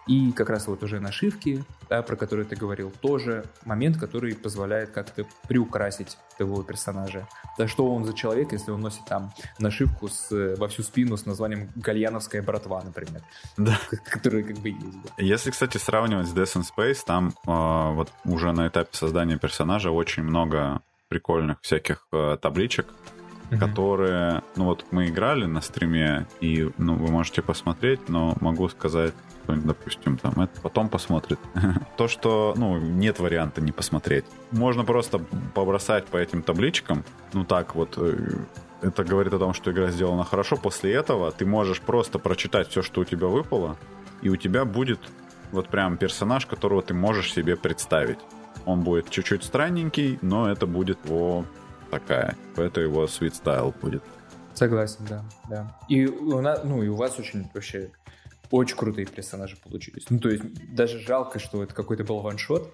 И как раз вот уже нашивки, да, про которые ты говорил, тоже момент, который позволяет как-то приукрасить твоего персонажа. Да что он за человек, если он носит там нашивку с, во всю спину с названием «Гальяновская братва», например. Да. [LAUGHS] Которая как бы есть. Да. Если, кстати, сравнивать с Death and Space, там э, вот уже на этапе создания персонажа очень много прикольных всяких э, табличек, mm-hmm. которые, ну вот мы играли на стриме, и ну, вы можете посмотреть, но могу сказать, допустим, там это потом посмотрит. [LAUGHS] То, что, ну, нет варианта не посмотреть. Можно просто побросать по этим табличкам, ну так вот, э, это говорит о том, что игра сделана хорошо. После этого ты можешь просто прочитать все, что у тебя выпало, и у тебя будет вот прям персонаж, которого ты можешь себе представить. Он будет чуть-чуть странненький, но это будет его такая. Это его sweet style будет. Согласен, да, да. И у нас, ну и у вас очень вообще очень крутые персонажи получились. Ну, то есть, даже жалко, что это какой-то был ваншот.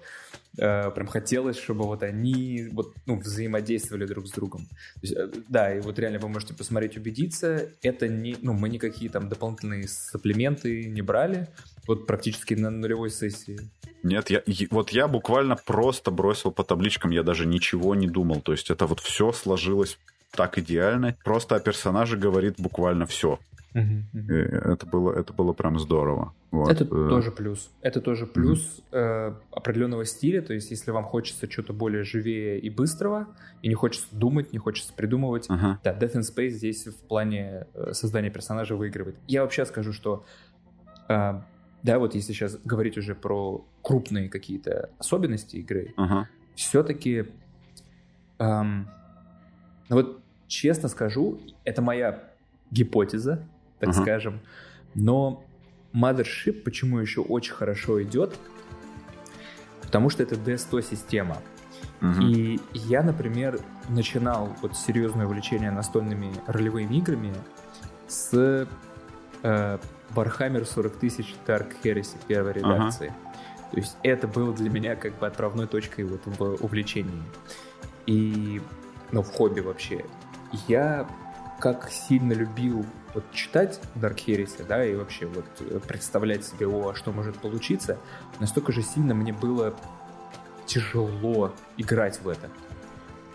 Э, прям хотелось, чтобы вот они вот, ну, взаимодействовали друг с другом. Есть, э, да, и вот реально вы можете посмотреть, убедиться. Это не, ну, мы никакие там дополнительные сапплименты не брали. Вот практически на нулевой сессии. Нет, я, вот я буквально просто бросил по табличкам, я даже ничего не думал. То есть это вот все сложилось так идеально. Просто о персонаже говорит буквально все. Угу, Это было, это было прям здорово. Вот. Это э. тоже плюс. Это тоже плюс угу. э, определенного стиля. То есть, если вам хочется что-то более живее и быстрого, и не хочется думать, не хочется придумывать, ага. да, Death in Space здесь в плане э, создания персонажа выигрывает. Я вообще скажу, что э, да, вот если сейчас говорить уже про крупные какие-то особенности игры, ага. все-таки, эм, ну вот честно скажу, это моя гипотеза, так uh-huh. скажем. Но Mothership почему еще очень хорошо идет? Потому что это D100 система. Uh-huh. И я, например, начинал вот серьезное увлечение настольными ролевыми играми с э, Warhammer 40 тысяч Dark Heresy первой редакции. Uh-huh. То есть это было для меня как бы отправной точкой вот в увлечении. И, ну, в хобби вообще. Я как сильно любил вот читать Dark Heresy, да, и вообще вот э, представлять себе, о, что может получиться, настолько же сильно мне было тяжело играть в это.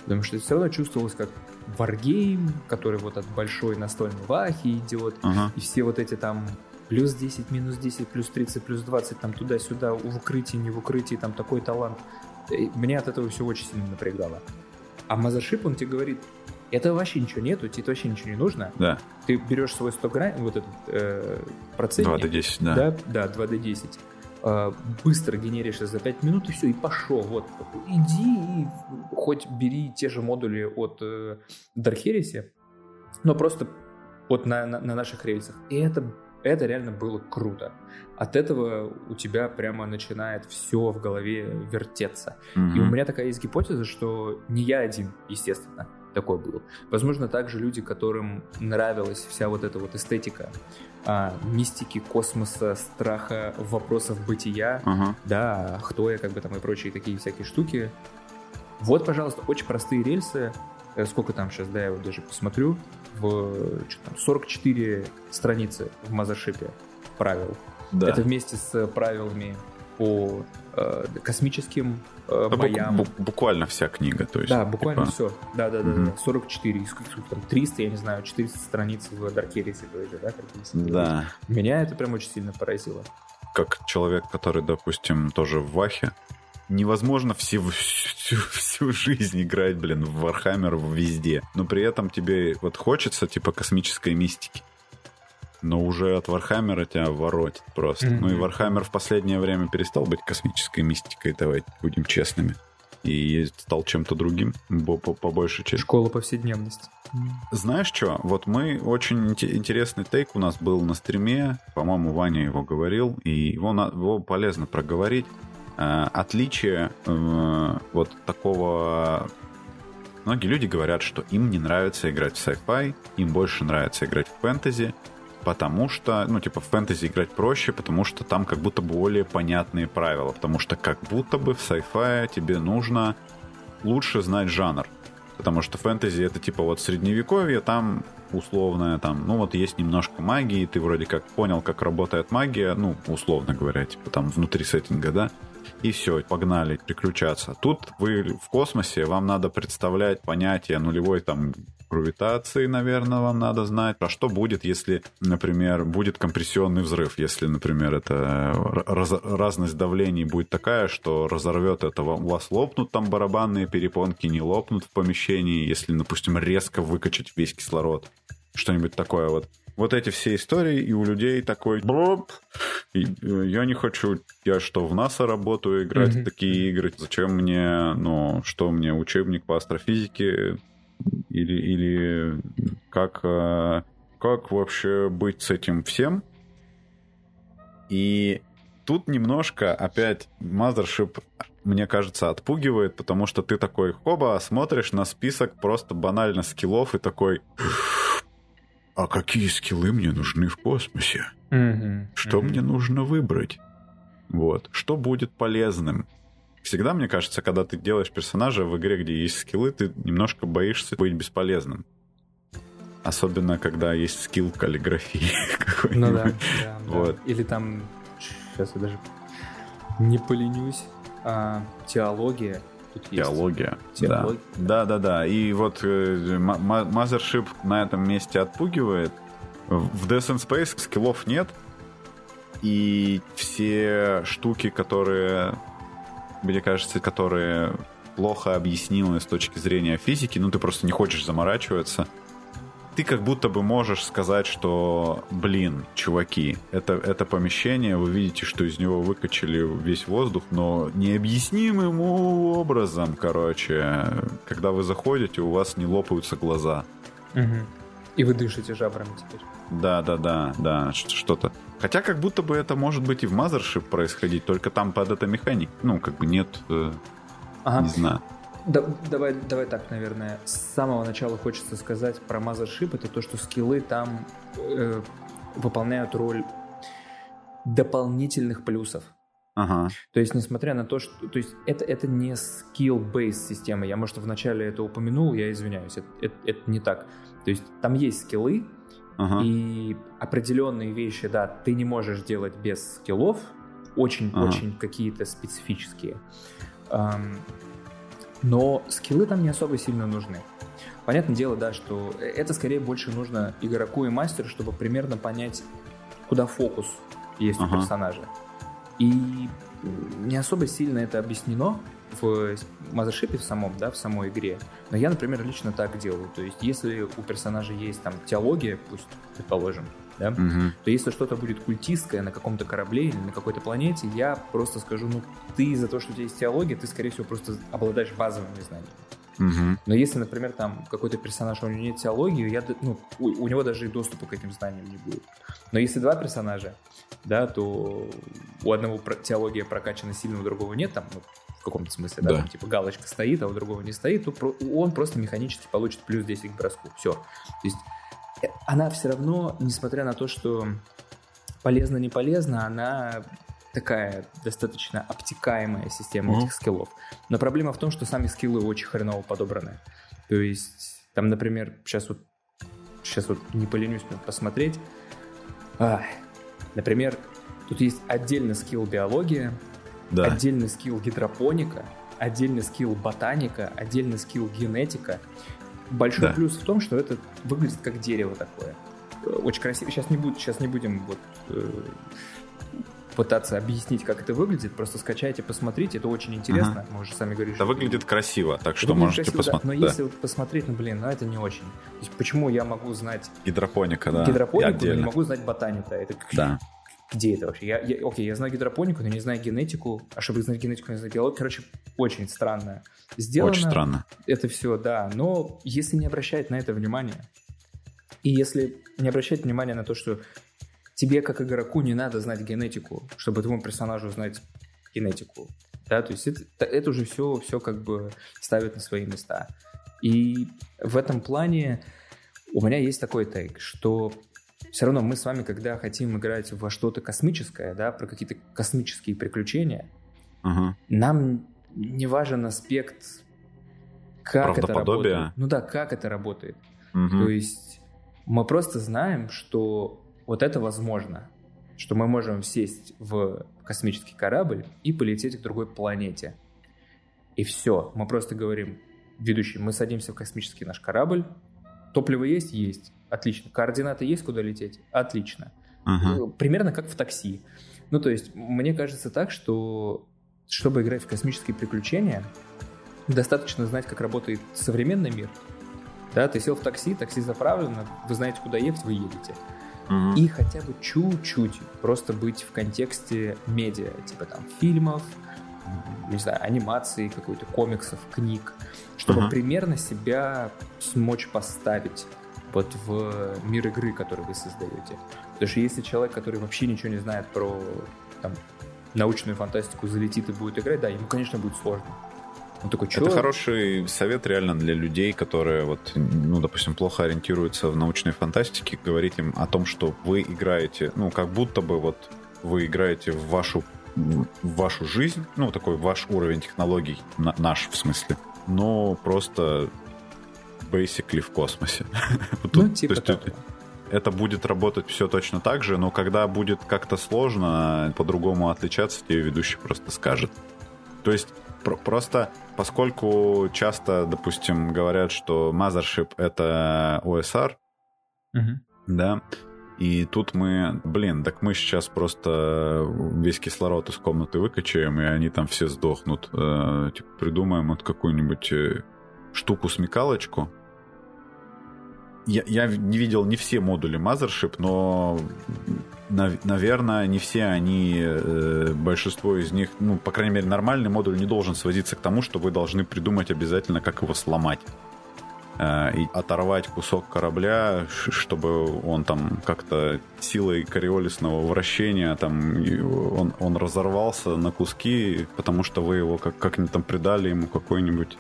Потому что это все равно чувствовалось как варгейм, который вот от большой настольной вахи идет, ага. и все вот эти там плюс 10, минус 10, плюс 30, плюс 20, там туда-сюда, в укрытии, не в укрытии, там такой талант. Меня от этого все очень сильно напрягало. А Мазершип, он тебе говорит, это вообще ничего нету, тебе вообще ничего не нужно. Да. Ты берешь свой 100 грамм, вот этот э, процентник. 2D10, да. Да, да 2D10. Э, быстро генеришься за 5 минут и все, и пошел. Вот, иди и хоть бери те же модули от э, Dark Heresy, но просто вот на, на, на наших рельсах. И это, это реально было круто. От этого у тебя прямо начинает все в голове вертеться. Mm-hmm. И у меня такая есть гипотеза, что не я один, естественно такой был. Возможно, также люди, которым нравилась вся вот эта вот эстетика а, мистики, космоса, страха, вопросов бытия, uh-huh. да, кто я, как бы там и прочие такие всякие штуки. Вот, пожалуйста, очень простые рельсы. Э, сколько там сейчас, да, я вот даже посмотрю. В что там, 44 страницы в Мазершипе правил. Да. Это вместе с правилами по космическим э, да, боям. Бу- буквально вся книга, то есть. Да, буквально типа... все. Да, да, да, mm-hmm. да. 44, из там 300, я не знаю, 400 страниц в Dark Heresy да, Да. Меня это прям очень сильно поразило. Как человек, который, допустим, тоже в Вахе, невозможно всю, всю, всю жизнь играть, блин, в Warhammer везде. Но при этом тебе вот хочется, типа, космической мистики но уже от Вархаммера тебя воротит просто. Mm-hmm. Ну и Вархаммер в последнее время перестал быть космической мистикой, давайте будем честными. И стал чем-то другим, по, по, по большей части. Школа повседневности. Знаешь что, вот мы, очень интересный take у нас был на стриме, по-моему, Ваня его говорил, и его, его полезно проговорить. Э, отличие э, вот такого Многие люди говорят, что им не нравится играть в sci-fi, им больше нравится играть в фэнтези, потому что, ну, типа, в фэнтези играть проще, потому что там как будто более понятные правила, потому что как будто бы в sci-fi тебе нужно лучше знать жанр. Потому что фэнтези это типа вот средневековье, там условное, там, ну вот есть немножко магии, ты вроде как понял, как работает магия, ну, условно говоря, типа там внутри сеттинга, да, и все, погнали, приключаться. Тут вы в космосе, вам надо представлять понятие нулевой там гравитации, наверное, вам надо знать. А что будет, если, например, будет компрессионный взрыв? Если, например, это раз, разность давлений будет такая, что разорвет это, у вас лопнут там барабанные перепонки, не лопнут в помещении, если, допустим, резко выкачать весь кислород. Что-нибудь такое вот вот эти все истории, и у людей такой броп, и, э, я не хочу, я что, в НАСА работаю, играть mm-hmm. такие игры, зачем мне, ну, что мне, учебник по астрофизике, или, или как, э, как вообще быть с этим всем. И тут немножко опять Mothership, мне кажется, отпугивает, потому что ты такой, хоба, смотришь на список просто банально скиллов и такой, а какие скиллы мне нужны в космосе? Mm-hmm. Что mm-hmm. мне нужно выбрать? Вот. Что будет полезным? Всегда, мне кажется, когда ты делаешь персонажа в игре, где есть скиллы, ты немножко боишься быть бесполезным. Особенно, когда есть скилл каллиграфии [LAUGHS] Ну да, да, вот. Или там, сейчас я даже не поленюсь, а, теология. Тут теология, есть. теология. Да. да, да, да. И вот э, Mothership на этом месте отпугивает. В Death and Space скиллов нет, и все штуки, которые, мне кажется, которые плохо объяснены с точки зрения физики, ну ты просто не хочешь заморачиваться, ты как будто бы можешь сказать, что, блин, чуваки, это, это помещение, вы видите, что из него выкачали весь воздух, но необъяснимым образом, короче, когда вы заходите, у вас не лопаются глаза. Угу. И вы дышите жабрами теперь. Да, да, да, да, что-то. Хотя как будто бы это может быть и в Mothership происходить, только там под это механик. Ну, как бы нет, э, ага. не знаю. Да, давай, давай так, наверное. С самого начала хочется сказать про Mothership, это то, что скиллы там э, выполняют роль дополнительных плюсов. Ага. То есть, несмотря на то, что... То есть, это, это не skill-based система. Я, может, вначале это упомянул, я извиняюсь. Это, это, это не так. То есть, там есть скиллы, ага. и определенные вещи, да, ты не можешь делать без скиллов, очень-очень ага. какие-то специфические. Um, но скиллы там не особо сильно нужны. Понятное дело, да, что это скорее больше нужно игроку и мастеру, чтобы примерно понять, куда фокус есть ага. у персонажа. И не особо сильно это объяснено в Mothership в самом, да, в самой игре. Но я, например, лично так делаю. То есть, если у персонажа есть там теология, пусть предположим, да, угу. то если что-то будет культистское на каком-то корабле или на какой-то планете, я просто скажу, ну, ты из-за того, что у тебя есть теология, ты, скорее всего, просто обладаешь базовыми знаниями. Угу. Но если, например, там какой-то персонаж, у него нет теологии, я, ну, у, у него даже и доступа к этим знаниям не будет. Но если два персонажа, да, то у одного теология прокачана сильно, у другого нет, там, ну, каком-то смысле, да, да. Там, типа галочка стоит, а у другого не стоит, то он просто механически получит плюс 10 к броску. Все. То есть э, она все равно, несмотря на то, что полезно не полезно, она такая достаточно обтекаемая система mm-hmm. этих скиллов. Но проблема в том, что сами скиллы очень хреново подобраны. То есть, там, например, сейчас вот, сейчас вот не поленюсь посмотреть. А, например, тут есть отдельный скилл биология, да. отдельный скилл гидропоника, отдельный скилл ботаника, отдельный скилл генетика. Большой да. плюс в том, что это выглядит как дерево такое. Очень красиво. Сейчас не, буд, сейчас не будем вот, э, пытаться объяснить, как это выглядит, просто скачайте, посмотрите, это очень интересно. Ага. Мы уже сами говорили. Да выглядит красиво, так что выглядит можете посмотреть. Да. Но да. если вот посмотреть, ну блин, ну это не очень. То есть почему я могу знать гидропоника, да? Гидропонику, но не могу знать ботаника. Это да. Где это вообще? Я, я, окей, я знаю гидропонику, но не знаю генетику. А чтобы знать генетику, не знаю геологию. Короче, очень странно. Сделано очень странно. Это все, да. Но если не обращать на это внимание, и если не обращать внимания на то, что тебе как игроку не надо знать генетику, чтобы твоему персонажу знать генетику. Да, то есть это, это уже все, все как бы ставит на свои места. И в этом плане у меня есть такой тейк, что все равно мы с вами, когда хотим играть во что-то космическое, да, про какие-то космические приключения, uh-huh. нам не важен аспект, как это работает. Ну да, как это работает. Uh-huh. То есть мы просто знаем, что вот это возможно, что мы можем сесть в космический корабль и полететь к другой планете. И все, мы просто говорим, ведущий, мы садимся в космический наш корабль, топливо есть? Есть. Отлично. Координаты есть, куда лететь? Отлично. Uh-huh. Примерно как в такси. Ну, то есть, мне кажется так, что чтобы играть в космические приключения, достаточно знать, как работает современный мир. Да, ты сел в такси, такси заправлено, вы знаете, куда ехать, вы едете угу. и хотя бы чуть-чуть просто быть в контексте медиа, типа там фильмов, не знаю, анимации, какой-то комиксов, книг, чтобы uh примерно себя смочь поставить вот в мир игры, который вы создаете. Потому что если человек, который вообще ничего не знает про там, научную фантастику, залетит и будет играть, да, ему, конечно, будет сложно. Он такой? Это хороший совет реально для людей, которые, вот, ну, допустим, плохо ориентируются в научной фантастике, говорить им о том, что вы играете, ну, как будто бы вот вы играете в вашу в вашу жизнь, ну, такой ваш уровень технологий, на, наш в смысле, но просто basically в космосе. [LAUGHS] Ну, типа есть, это будет работать все точно так же, но когда будет как-то сложно по-другому отличаться, тебе ведущий просто скажет. То есть про- просто поскольку часто, допустим, говорят, что Mothership — это OSR, угу. да, и тут мы, блин, так мы сейчас просто весь кислород из комнаты выкачаем, и они там все сдохнут. Э, типа придумаем вот какую-нибудь э, штуку-смекалочку. Я, я не видел не все модули Mothership, но, наверное, не все они, э, большинство из них, ну, по крайней мере, нормальный модуль не должен сводиться к тому, что вы должны придумать обязательно, как его сломать. Э, и оторвать кусок корабля, чтобы он там как-то силой кориолисного вращения там он, он разорвался на куски, потому что вы его как, как-нибудь там придали ему какой-нибудь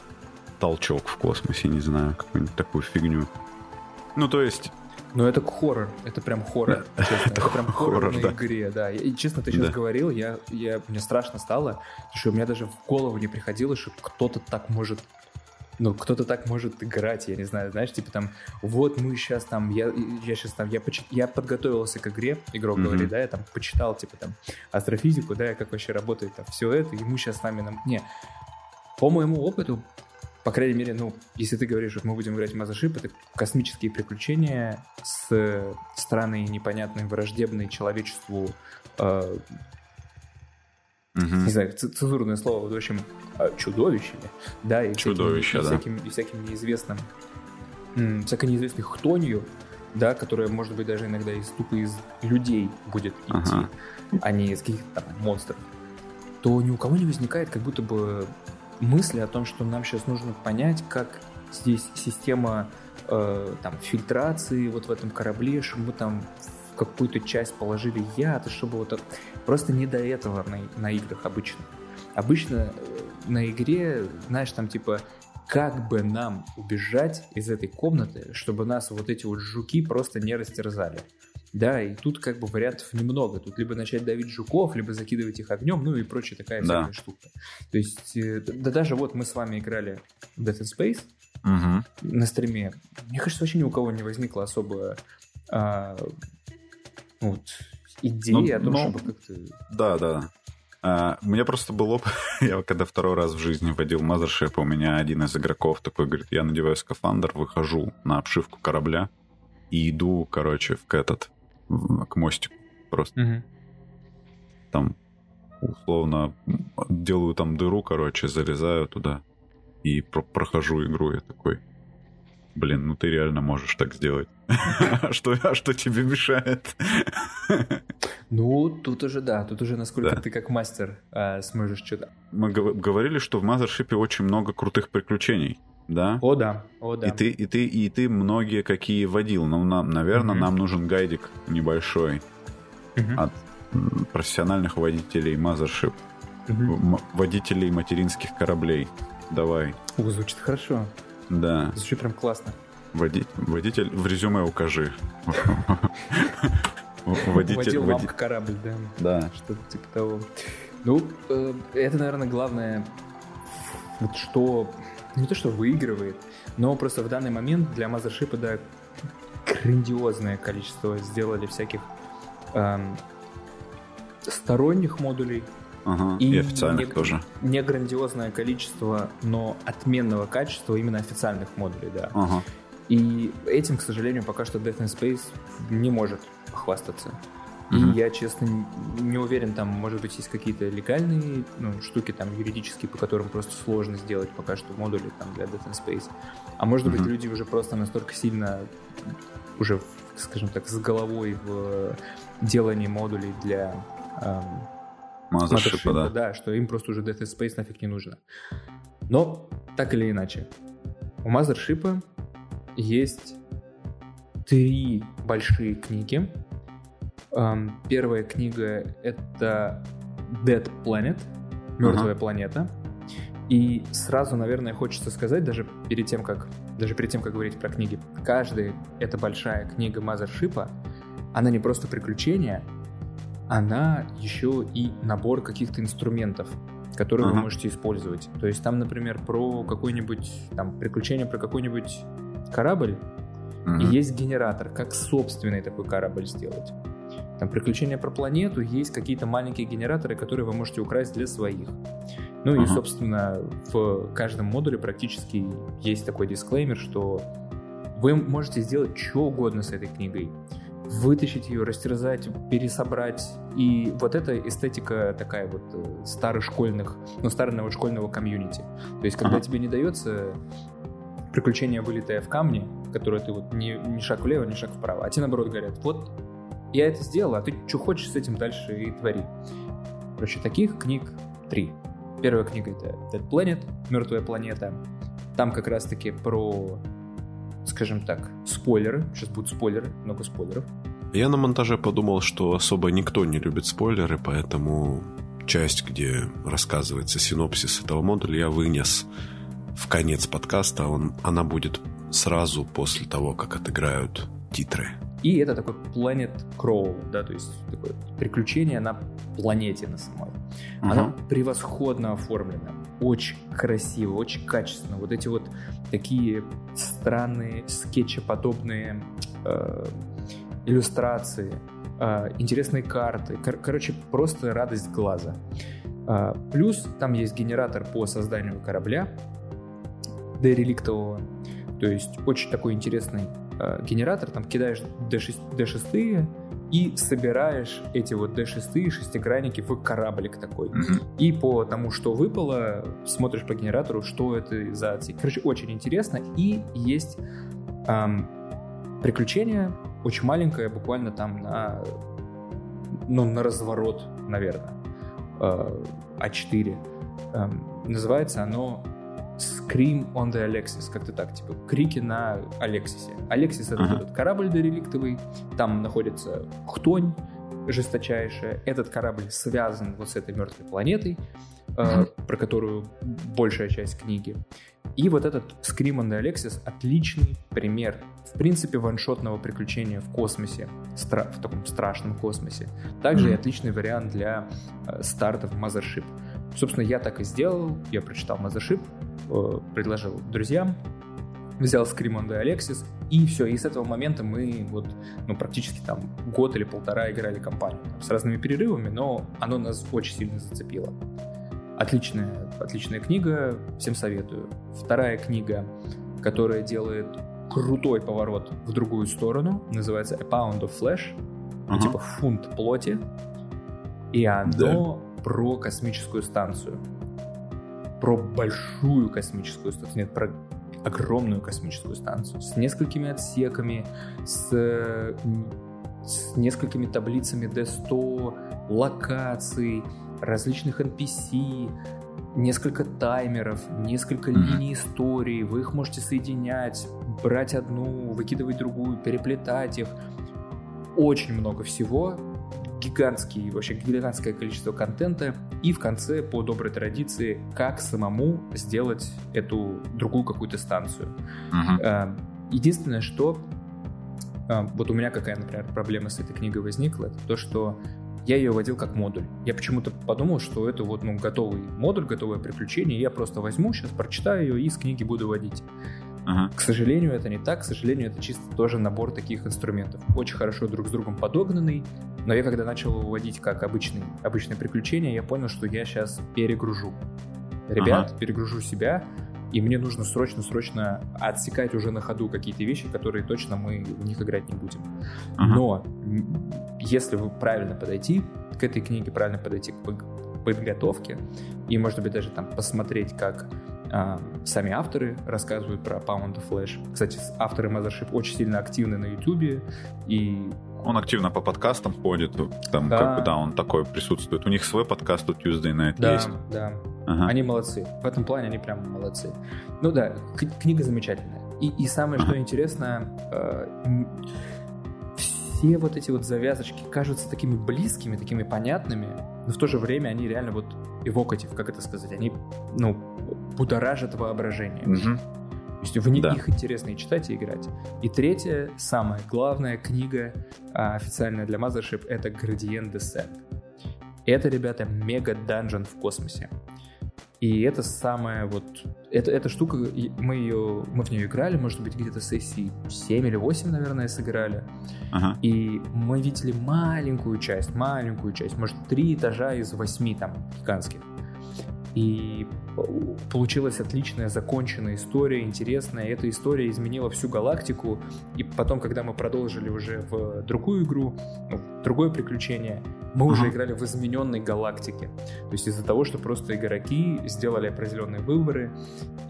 толчок в космосе, не знаю, какую-нибудь такую фигню. Ну, то есть... Ну, это хоррор. Это прям хоррор. [LAUGHS] Честно. Это, это прям хоррор, хоррор на да. игре, да. И честно, ты сейчас да. говорил, я, я, мне страшно стало, что у меня даже в голову не приходило, что кто-то так может ну, кто-то так может играть, я не знаю, знаешь, типа там, вот мы сейчас там, я, я сейчас там, я, почит, я подготовился к игре, игрок mm-hmm. говорит, да, я там почитал, типа там, астрофизику, да, как вообще работает там все это, и мы сейчас с нами, нам... не, по моему опыту, по крайней мере, ну, если ты говоришь, что мы будем играть в Mothership, это космические приключения с странной, непонятной, враждебной человечеству э, угу. не знаю, цензурное слово, в общем, а, чудовищами, да, и Чудовища, всяким, да. и всяким, и всяким неизвестным, всякой неизвестной хтонью, да, которая, может быть, даже иногда из тупо из людей будет идти, ага. а не из каких-то там монстров, то ни у кого не возникает как будто бы мысли о том, что нам сейчас нужно понять, как здесь система э, там фильтрации вот в этом корабле, чтобы мы там какую-то часть положили яд, чтобы вот просто не до этого на, на играх обычно. Обычно э, на игре, знаешь, там типа как бы нам убежать из этой комнаты, чтобы нас вот эти вот жуки просто не растерзали. Да, и тут как бы вариантов немного. Тут либо начать давить жуков, либо закидывать их огнем, ну и прочая такая да. всякая штука. То есть, э, да даже вот мы с вами играли в Death Space угу. на стриме. Мне кажется, вообще ни у кого не возникло особо а, вот, идеи ну, о том, ну, чтобы как-то... Да, да. А, у меня просто был опыт, [LAUGHS] я когда второй раз в жизни водил Mothership, у меня один из игроков такой говорит, я надеваю скафандр, выхожу на обшивку корабля и иду, короче, в этот, к мостику просто. Угу. Там условно делаю там дыру, короче, залезаю туда и про прохожу игру. Я такой, блин, ну ты реально можешь так сделать. А [LAUGHS] что, а что тебе мешает? Ну, тут уже да, тут уже насколько ты как мастер а, сможешь что-то. Мы говорили, что в Mothership очень много крутых приключений. Да? О, да, о, да. И ты, и ты, и ты многие какие водил. Ну, нам, наверное, нам нужен гайдик небольшой от профессиональных водителей Mothership. Водителей материнских кораблей. Давай. О, звучит хорошо. Да. Звучит прям классно. Води... Водитель в резюме укажи. [LAUGHS] Водитель... Водил корабль, да. Да. Что-то типа того. Ну, э, это, наверное, главное, вот что не то, что выигрывает, но просто в данный момент для Mothership, да, грандиозное количество сделали всяких эм, сторонних модулей, Ага, и, и официальных не, тоже. Не грандиозное количество, но отменного качества именно официальных модулей, да. Ага. И этим, к сожалению, пока что Death in Space не может похвастаться. И я, честно, не уверен, там, может быть, есть какие-то легальные ну, штуки, там, юридические, по которым просто сложно сделать пока что модули там, для in Space. А может быть, люди уже просто настолько сильно, уже, скажем так, с головой в делании модулей для эм, Mothership, да. да, что им просто уже Death Space нафиг не нужно. Но, так или иначе, у Mothership есть три большие книги. Первая книга — это Dead Planet, Мертвая uh-huh. планета. И сразу, наверное, хочется сказать, даже перед тем, как, даже перед тем, как говорить про книги, каждая эта большая книга Мазершипа, она не просто приключение, она еще и набор каких-то инструментов, которые uh-huh. вы можете использовать. То есть там, например, про какой-нибудь там приключение про какой-нибудь корабль, uh-huh. и есть генератор, как собственный такой корабль сделать. Там приключения про планету, есть какие-то маленькие генераторы, которые вы можете украсть для своих. Ну uh-huh. и, собственно, в каждом модуле практически есть такой дисклеймер, что вы можете сделать что угодно с этой книгой вытащить ее, растерзать, пересобрать. И вот эта эстетика такая вот э, старошкольных, ну, старого школьного комьюнити. То есть, когда ага. тебе не дается приключение, вылетая в камне, которое ты вот ни, ни шаг влево, ни шаг вправо, а те, наоборот, говорят, вот, я это сделал, а ты что хочешь с этим дальше и твори. Короче, таких книг три. Первая книга — это Dead Planet, Мертвая планета. Там как раз-таки про скажем так, спойлеры. Сейчас будут спойлеры, много спойлеров. Я на монтаже подумал, что особо никто не любит спойлеры, поэтому часть, где рассказывается синопсис этого модуля, я вынес в конец подкаста. Он, она будет сразу после того, как отыграют титры. И это такой Planet Crawl, да, то есть такое приключение на планете на самой. Uh-huh. Она превосходно оформлена, очень красиво, очень качественно. Вот эти вот такие странные скетчеподобные э, иллюстрации, э, интересные карты. Кор- короче, просто радость глаза. Э, плюс там есть генератор по созданию корабля дереликтового. То есть очень такой интересный генератор. Там кидаешь D6, D6 и собираешь эти вот D6 шестигранники в кораблик такой. Mm-hmm. И по тому, что выпало, смотришь по генератору, что это за отсек. Короче, очень интересно. И есть эм, приключение, очень маленькое, буквально там на, ну, на разворот, наверное, э, А4. Эм, называется оно Scream on the Alexis, как-то так, типа крики на Алексисе. Алексис это uh-huh. этот корабль дореликтовый, там находится хтонь жесточайшая. Этот корабль связан вот с этой мертвой планетой, э, про которую большая часть книги. И вот этот Scream on the Alexis отличный пример, в принципе, ваншотного приключения в космосе, стра- в таком страшном космосе. Также mm-hmm. и отличный вариант для э, старта в Mothership. Собственно, я так и сделал. Я прочитал Mothership, предложил друзьям, взял Scream on the Alexis, и все. И с этого момента мы вот, ну, практически там год или полтора играли компанию. С разными перерывами, но оно нас очень сильно зацепило. Отличная, отличная книга, всем советую. Вторая книга, которая делает крутой поворот в другую сторону, называется A Pound of Flesh, uh-huh. типа фунт плоти. И оно про космическую станцию. Про большую космическую станцию. Нет, про огромную космическую станцию с несколькими отсеками, с, с несколькими таблицами D100, локаций, различных NPC, несколько таймеров, несколько линий истории. Вы их можете соединять, брать одну, выкидывать другую, переплетать их. Очень много всего гигантский, вообще гигантское количество контента, и в конце, по доброй традиции, как самому сделать эту другую какую-то станцию. Uh-huh. Единственное, что а, вот у меня какая, например, проблема с этой книгой возникла, это то, что я ее водил как модуль. Я почему-то подумал, что это вот ну, готовый модуль, готовое приключение, я просто возьму, сейчас прочитаю ее и с книги буду водить. Ага. К сожалению, это не так. К сожалению, это чисто тоже набор таких инструментов. Очень хорошо друг с другом подогнанный. Но я когда начал его вводить как обычный, обычное приключение, я понял, что я сейчас перегружу. Ребят, ага. перегружу себя, и мне нужно срочно-срочно отсекать уже на ходу какие-то вещи, которые точно мы в них играть не будем. Ага. Но если вы правильно подойти к этой книге, правильно подойти к подготовке, и, может быть, даже там посмотреть, как сами авторы рассказывают про Pound of Flash. Кстати, авторы Mothership очень сильно активны на YouTube, и он активно по подкастам ходит, там, да. как бы, да, он такой присутствует. У них свой подкаст тут Tuesday Night да, есть. Да, ага. они молодцы. В этом плане они прям молодцы. Ну да, книга замечательная. И, и самое, что интересно, э, все вот эти вот завязочки кажутся такими близкими, такими понятными, но в то же время они реально вот эвокатив, как это сказать, они, ну, будоражат воображение. Угу. То есть в них да. интересно и читать, и играть. И третья, самая главная книга а, официальная для Mothership — это Gradient Descent. Это, ребята, мега-данжен в космосе. И это самая вот... Это, эта штука, мы ее... Мы в нее играли, может быть, где-то сессии 7 или 8, наверное, сыграли. Ага. И мы видели маленькую часть, маленькую часть, может, три этажа из восьми там гигантских. И получилась отличная законченная история, интересная. Эта история изменила всю галактику. И потом, когда мы продолжили уже в другую игру, ну, в другое приключение, мы uh-huh. уже играли в измененной галактике. То есть из-за того, что просто игроки сделали определенные выборы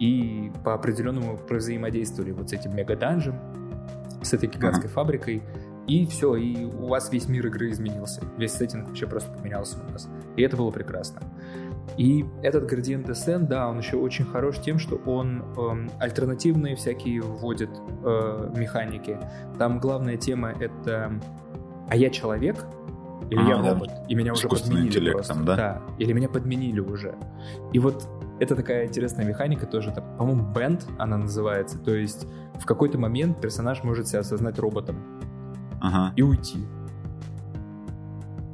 и по определенному взаимодействовали вот с этим мегаданжем, с этой гигантской uh-huh. фабрикой, и все, и у вас весь мир игры изменился. Весь сеттинг вообще просто поменялся у нас. И это было прекрасно. И этот Gradient Descent, да, он еще очень хорош тем, что он э, альтернативные всякие вводит э, механики. Там главная тема это «А я человек?» или а, «Я да. робот?» И меня уже подменили просто. Да? да, или меня подменили уже. И вот это такая интересная механика тоже. По-моему, Band она называется. То есть в какой-то момент персонаж может себя осознать роботом. Ага. И уйти.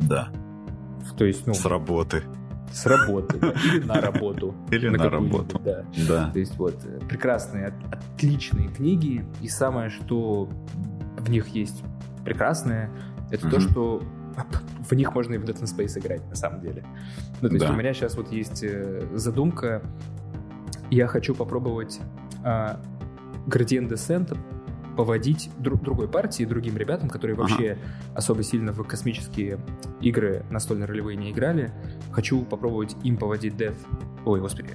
Да. То есть, ну... С работы с работы, да, или на работу. Или на, на работу. Да. да. То есть вот э, прекрасные, отличные книги, и самое, что в них есть прекрасное, это то, что [LAUGHS] в них можно и в Dead Space играть, на самом деле. Ну, то есть да. у меня сейчас вот есть э, задумка, я хочу попробовать а, Gradient Descent поводить друг, другой партии, другим ребятам, которые вообще ага. особо сильно в космические игры настольно-ролевые не играли. Хочу попробовать им поводить Death, ой, господи,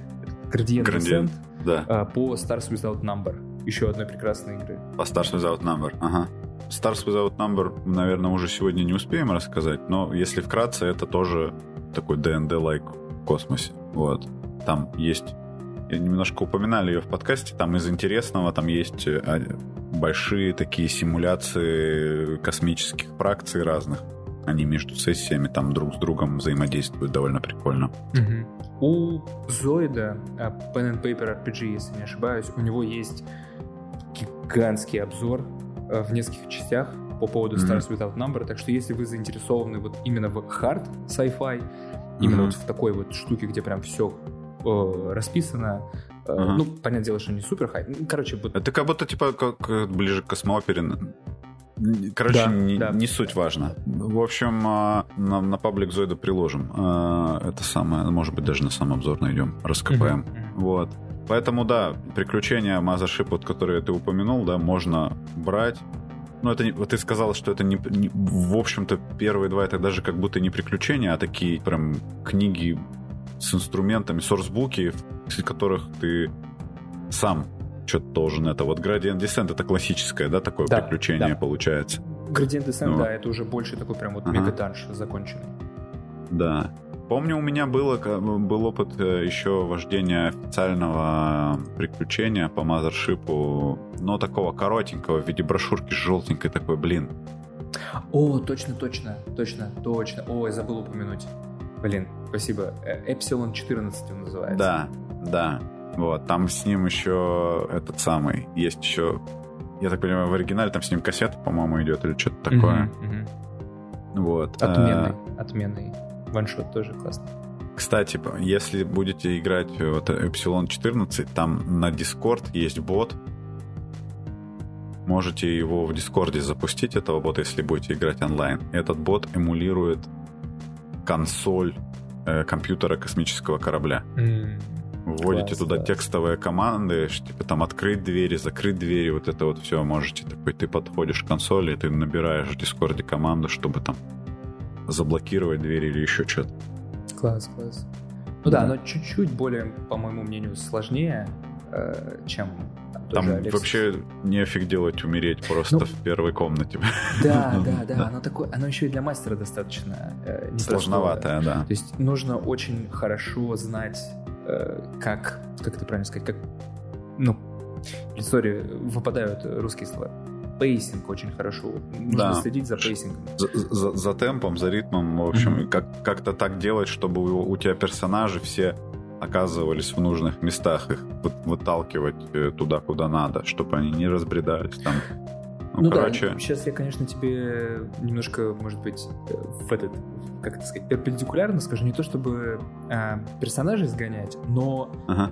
Gradient, Gradient да. А, по Stars Without Number, еще одной прекрасной игры. По Stars Without Number, ага. Stars Without Number, наверное, уже сегодня не успеем рассказать, но если вкратце, это тоже такой D&D-лайк в космосе. Вот. Там есть немножко упоминали ее в подкасте, там из интересного там есть э, большие такие симуляции космических фракций разных. Они между сессиями там друг с другом взаимодействуют довольно прикольно. Угу. У Зоида, а, Pen and Paper RPG, если не ошибаюсь, у него есть гигантский обзор а, в нескольких частях по поводу Stars mm-hmm. Without Number, так что если вы заинтересованы вот именно в hard sci-fi, именно mm-hmm. вот в такой вот штуке, где прям все э, расписано, Ага. Ну, понятное дело, что не супер хай. Ну, короче, вот... Это как будто, типа, как э, ближе к космоопере. Короче, да, не, да. не суть важно. В общем, на, на паблик Зойда приложим. Это самое, может быть, даже на сам обзор найдем, раскопаем. Uh-huh. Вот. Поэтому, да, приключения Mothership, вот, которые ты упомянул, да, можно брать. Ну, это не, вот ты сказал, что это не, не в общем-то, первые два это даже как будто не приключения, а такие прям книги с инструментами, сорсбуки, в которых ты сам что-то должен. Это вот Gradient Descent, это классическое, да, такое да, приключение да. получается. Gradient Descent, ну. да, это уже больше такой прям вот ага. мегаданж законченный. Да. Помню, у меня было, был опыт э, еще вождения официального приключения по мазершипу, но такого коротенького, в виде брошюрки желтенькой такой, блин. О, точно, точно, точно, точно. Ой, забыл упомянуть. Блин, спасибо. Эпсилон 14 он называется. Да, да. Вот, там с ним еще этот самый, есть еще, я так понимаю, в оригинале там с ним кассета, по-моему, идет или что-то такое. Вот. Отменный, а... отменный. Ваншот тоже классный. Кстати, если будете играть вот Epsilon 14, там на Discord есть бот. Можете его в Дискорде запустить, этого бота, если будете играть онлайн. Этот бот эмулирует консоль э, компьютера космического корабля. Mm, Вводите класс, туда да. текстовые команды, типа там открыть двери, закрыть двери, вот это вот все можете. Такой, ты подходишь к консоли, ты набираешь в Дискорде команду, чтобы там заблокировать двери или еще что-то. Класс, класс. Ну да, да, оно чуть-чуть более, по моему мнению, сложнее, э, чем там вообще нефиг делать, умереть просто ну, в первой комнате. [LAUGHS] [LAUGHS] Да, да, да, оно такое, оно еще и для мастера достаточно э, сложноватое, да. То есть нужно очень хорошо знать, э, как, как это правильно сказать, как, ну, в истории выпадают русские слова. Pacing очень хорошо. Нужно да. следить за pacing ом. За, за, за темпом, за ритмом, в общем, mm-hmm. как, как-то так делать, чтобы у, у тебя персонажи все оказывались в нужных местах, их выталкивать э, туда, куда надо, чтобы они не разбредались там. Ну, ну короче... да, сейчас я, конечно, тебе немножко, может быть, э, в этот, как это сказать, перпендикулярно скажу, не то чтобы а, персонажей сгонять, но ага.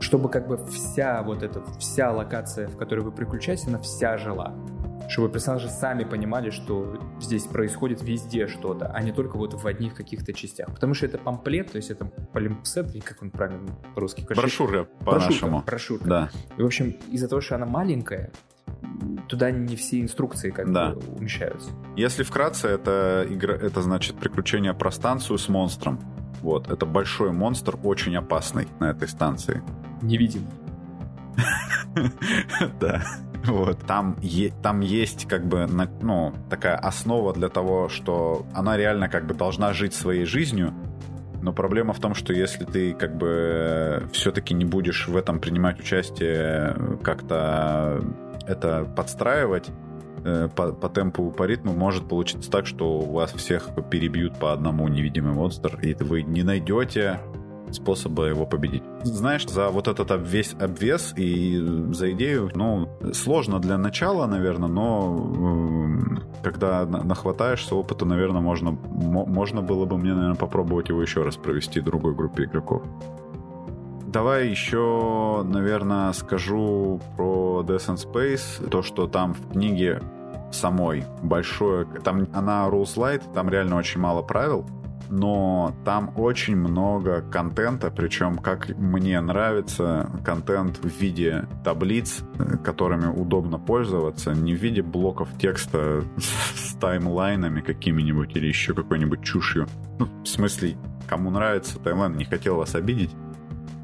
чтобы как бы вся вот эта, вся локация, в которой вы приключаетесь, она вся жила чтобы персонажи сами понимали, что здесь происходит везде что-то, а не только вот в одних каких-то частях. Потому что это памплет, то есть это полимпсет, или как он правильно по-русски? Брошюра по-нашему. Брошюрка. Да. И, в общем, из-за того, что она маленькая, туда не все инструкции как да. бы умещаются. Если вкратце, это, игра, это значит приключение про станцию с монстром. Вот, это большой монстр, очень опасный на этой станции. Невидимый. [LAUGHS] Да. [LAUGHS] Вот. Там, е- там есть как бы ну, такая основа для того, что она реально как бы должна жить своей жизнью, но проблема в том, что если ты как бы все-таки не будешь в этом принимать участие, как-то это подстраивать э, по, по темпу, по ритму, может получиться так, что у вас всех перебьют по одному невидимый монстр, и вы не найдете способа его победить. Знаешь, за вот этот весь обвес и за идею, ну, сложно для начала, наверное, но э, когда нахватаешься опыта, наверное, можно, можно было бы мне, наверное, попробовать его еще раз провести другой группе игроков. Давай еще, наверное, скажу про Death and Space. То, что там в книге самой большое... Там она rules light, там реально очень мало правил но там очень много контента, причем, как мне нравится, контент в виде таблиц, которыми удобно пользоваться, не в виде блоков текста с таймлайнами какими-нибудь или еще какой-нибудь чушью. Ну, в смысле, кому нравится таймлайн, не хотел вас обидеть.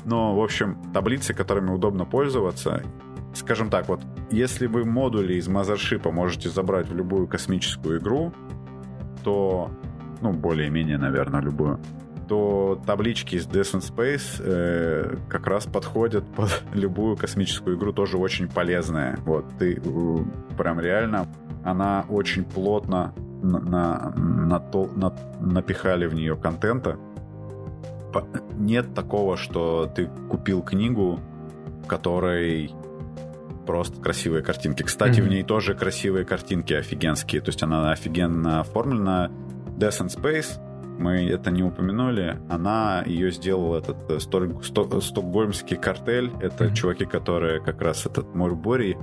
Но, в общем, таблицы, которыми удобно пользоваться, скажем так, вот, если вы модули из Mothership можете забрать в любую космическую игру, то ну, более-менее, наверное, любую, то таблички из Death and Space э, как раз подходят под [LAUGHS] любую космическую игру, тоже очень полезная. Вот, ты э, прям реально, она очень плотно на, на, на, на, напихали в нее контента. Нет такого, что ты купил книгу, в которой просто красивые картинки. Кстати, mm-hmm. в ней тоже красивые картинки офигенские. То есть она офигенно оформлена, Death and Space, мы это не упомянули, она ее сделал этот э, сток, сток, стокгольмский картель. Это mm-hmm. чуваки, которые как раз этот Морбори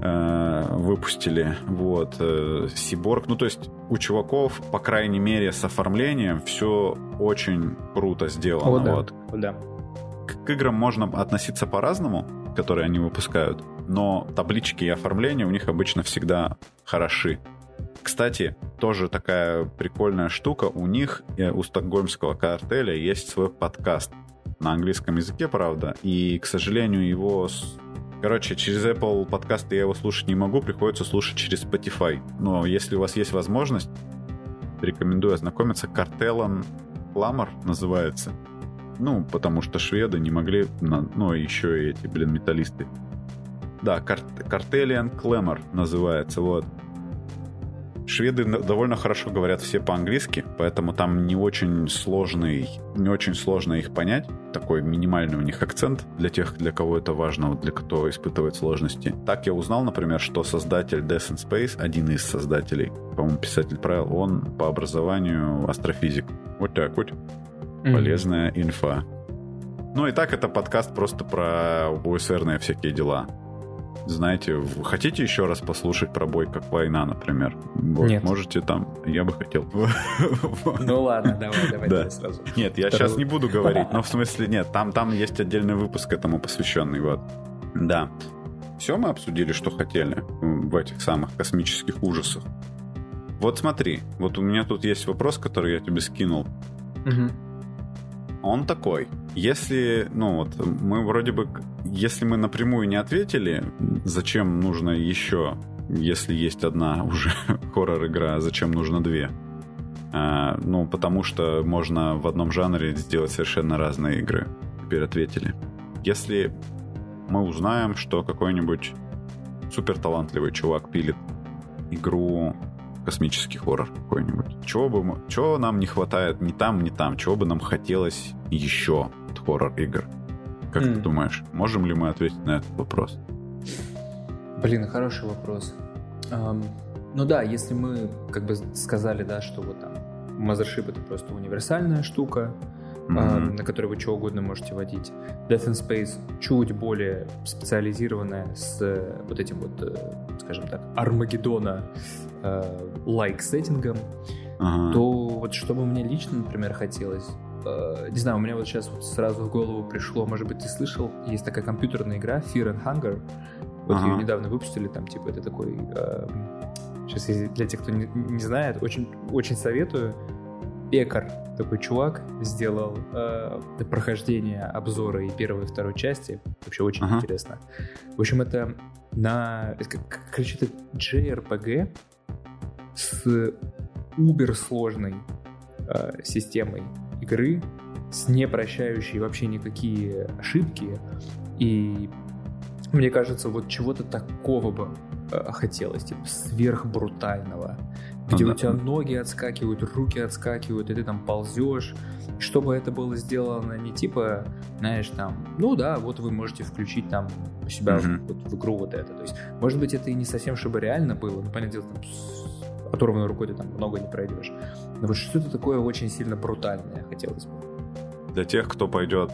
э, выпустили. Вот. Э, Сиборг. Ну, то есть у чуваков, по крайней мере, с оформлением все очень круто сделано. О, да. Вот. О, да. К, к играм можно относиться по-разному, которые они выпускают, но таблички и оформление у них обычно всегда хороши. Кстати, тоже такая прикольная штука. У них, э, у стокгольмского картеля, есть свой подкаст. На английском языке, правда. И, к сожалению, его... Короче, через Apple подкасты я его слушать не могу, приходится слушать через Spotify. Но если у вас есть возможность, рекомендую ознакомиться. Картелом Ламар называется. Ну, потому что шведы не могли... Ну, еще и эти, блин, металлисты. Да, Кар... Картелиан Клемор называется, вот. Шведы довольно хорошо говорят все по-английски, поэтому там не очень сложный, не очень сложно их понять. Такой минимальный у них акцент для тех, для кого это важно, для кого испытывает сложности. Так я узнал, например, что создатель Death and Space, один из создателей, по-моему, писатель правил, он по образованию астрофизик. Вот так вот. Mm-hmm. Полезная инфа. Ну и так это подкаст просто про ОСРные всякие дела знаете, хотите еще раз послушать про бой как война, например? Вот, Нет. Можете там, я бы хотел. [LAUGHS] Ну ладно, давай, давай, да. сразу. Нет, я сейчас не буду [LAUGHS] говорить, но в смысле нет, там, там есть отдельный выпуск этому посвященный, вот. Да. Все мы обсудили, что хотели в этих самых космических ужасах. Вот смотри, вот у меня тут есть вопрос, который я тебе скинул. Угу. Он такой. Если, ну вот, мы вроде бы, если мы напрямую не ответили, зачем нужно еще, если есть одна [LAUGHS] уже хоррор-игра, зачем нужно две? А, ну, потому что можно в одном жанре сделать совершенно разные игры. Теперь ответили. Если мы узнаем, что какой-нибудь супер талантливый чувак пилит игру космический хоррор какой-нибудь. Чего бы мы, чего нам не хватает ни там, ни там, чего бы нам хотелось еще от хоррор-игр? Как mm. ты думаешь, можем ли мы ответить на этот вопрос? Блин, хороший вопрос. Um, ну да, если мы как бы сказали, да, что вот там Mothership это просто универсальная штука, mm-hmm. на которой вы что угодно можете водить. Death in Space чуть более специализированная с э, вот этим вот, э, скажем так, Армагеддона лайк сеттингом, uh-huh. то вот что бы мне лично, например, хотелось, не знаю, у меня вот сейчас вот сразу в голову пришло, может быть, ты слышал, есть такая компьютерная игра Fear and Hunger, вот uh-huh. ее недавно выпустили, там, типа, это такой... Э, сейчас для тех, кто не, не знает, очень, очень советую. Пекар, такой чувак, сделал э, прохождение обзора и первой и второй части. Вообще очень uh-huh. интересно. В общем, это на... Короче, это JRPG с убер сложной э, системой игры, с не прощающей вообще никакие ошибки. И мне кажется, вот чего-то такого бы э, хотелось, типа сверхбрутального где у тебя ноги отскакивают, руки отскакивают, и ты там ползешь. Чтобы это было сделано не типа, знаешь, там, ну да, вот вы можете включить там у себя в, вот, в игру вот это. То есть, может быть, это и не совсем чтобы реально было, но, понятное дело, там, с оторванной рукой ты там много не пройдешь. Но вот что-то такое очень сильно брутальное хотелось бы. Для тех, кто пойдет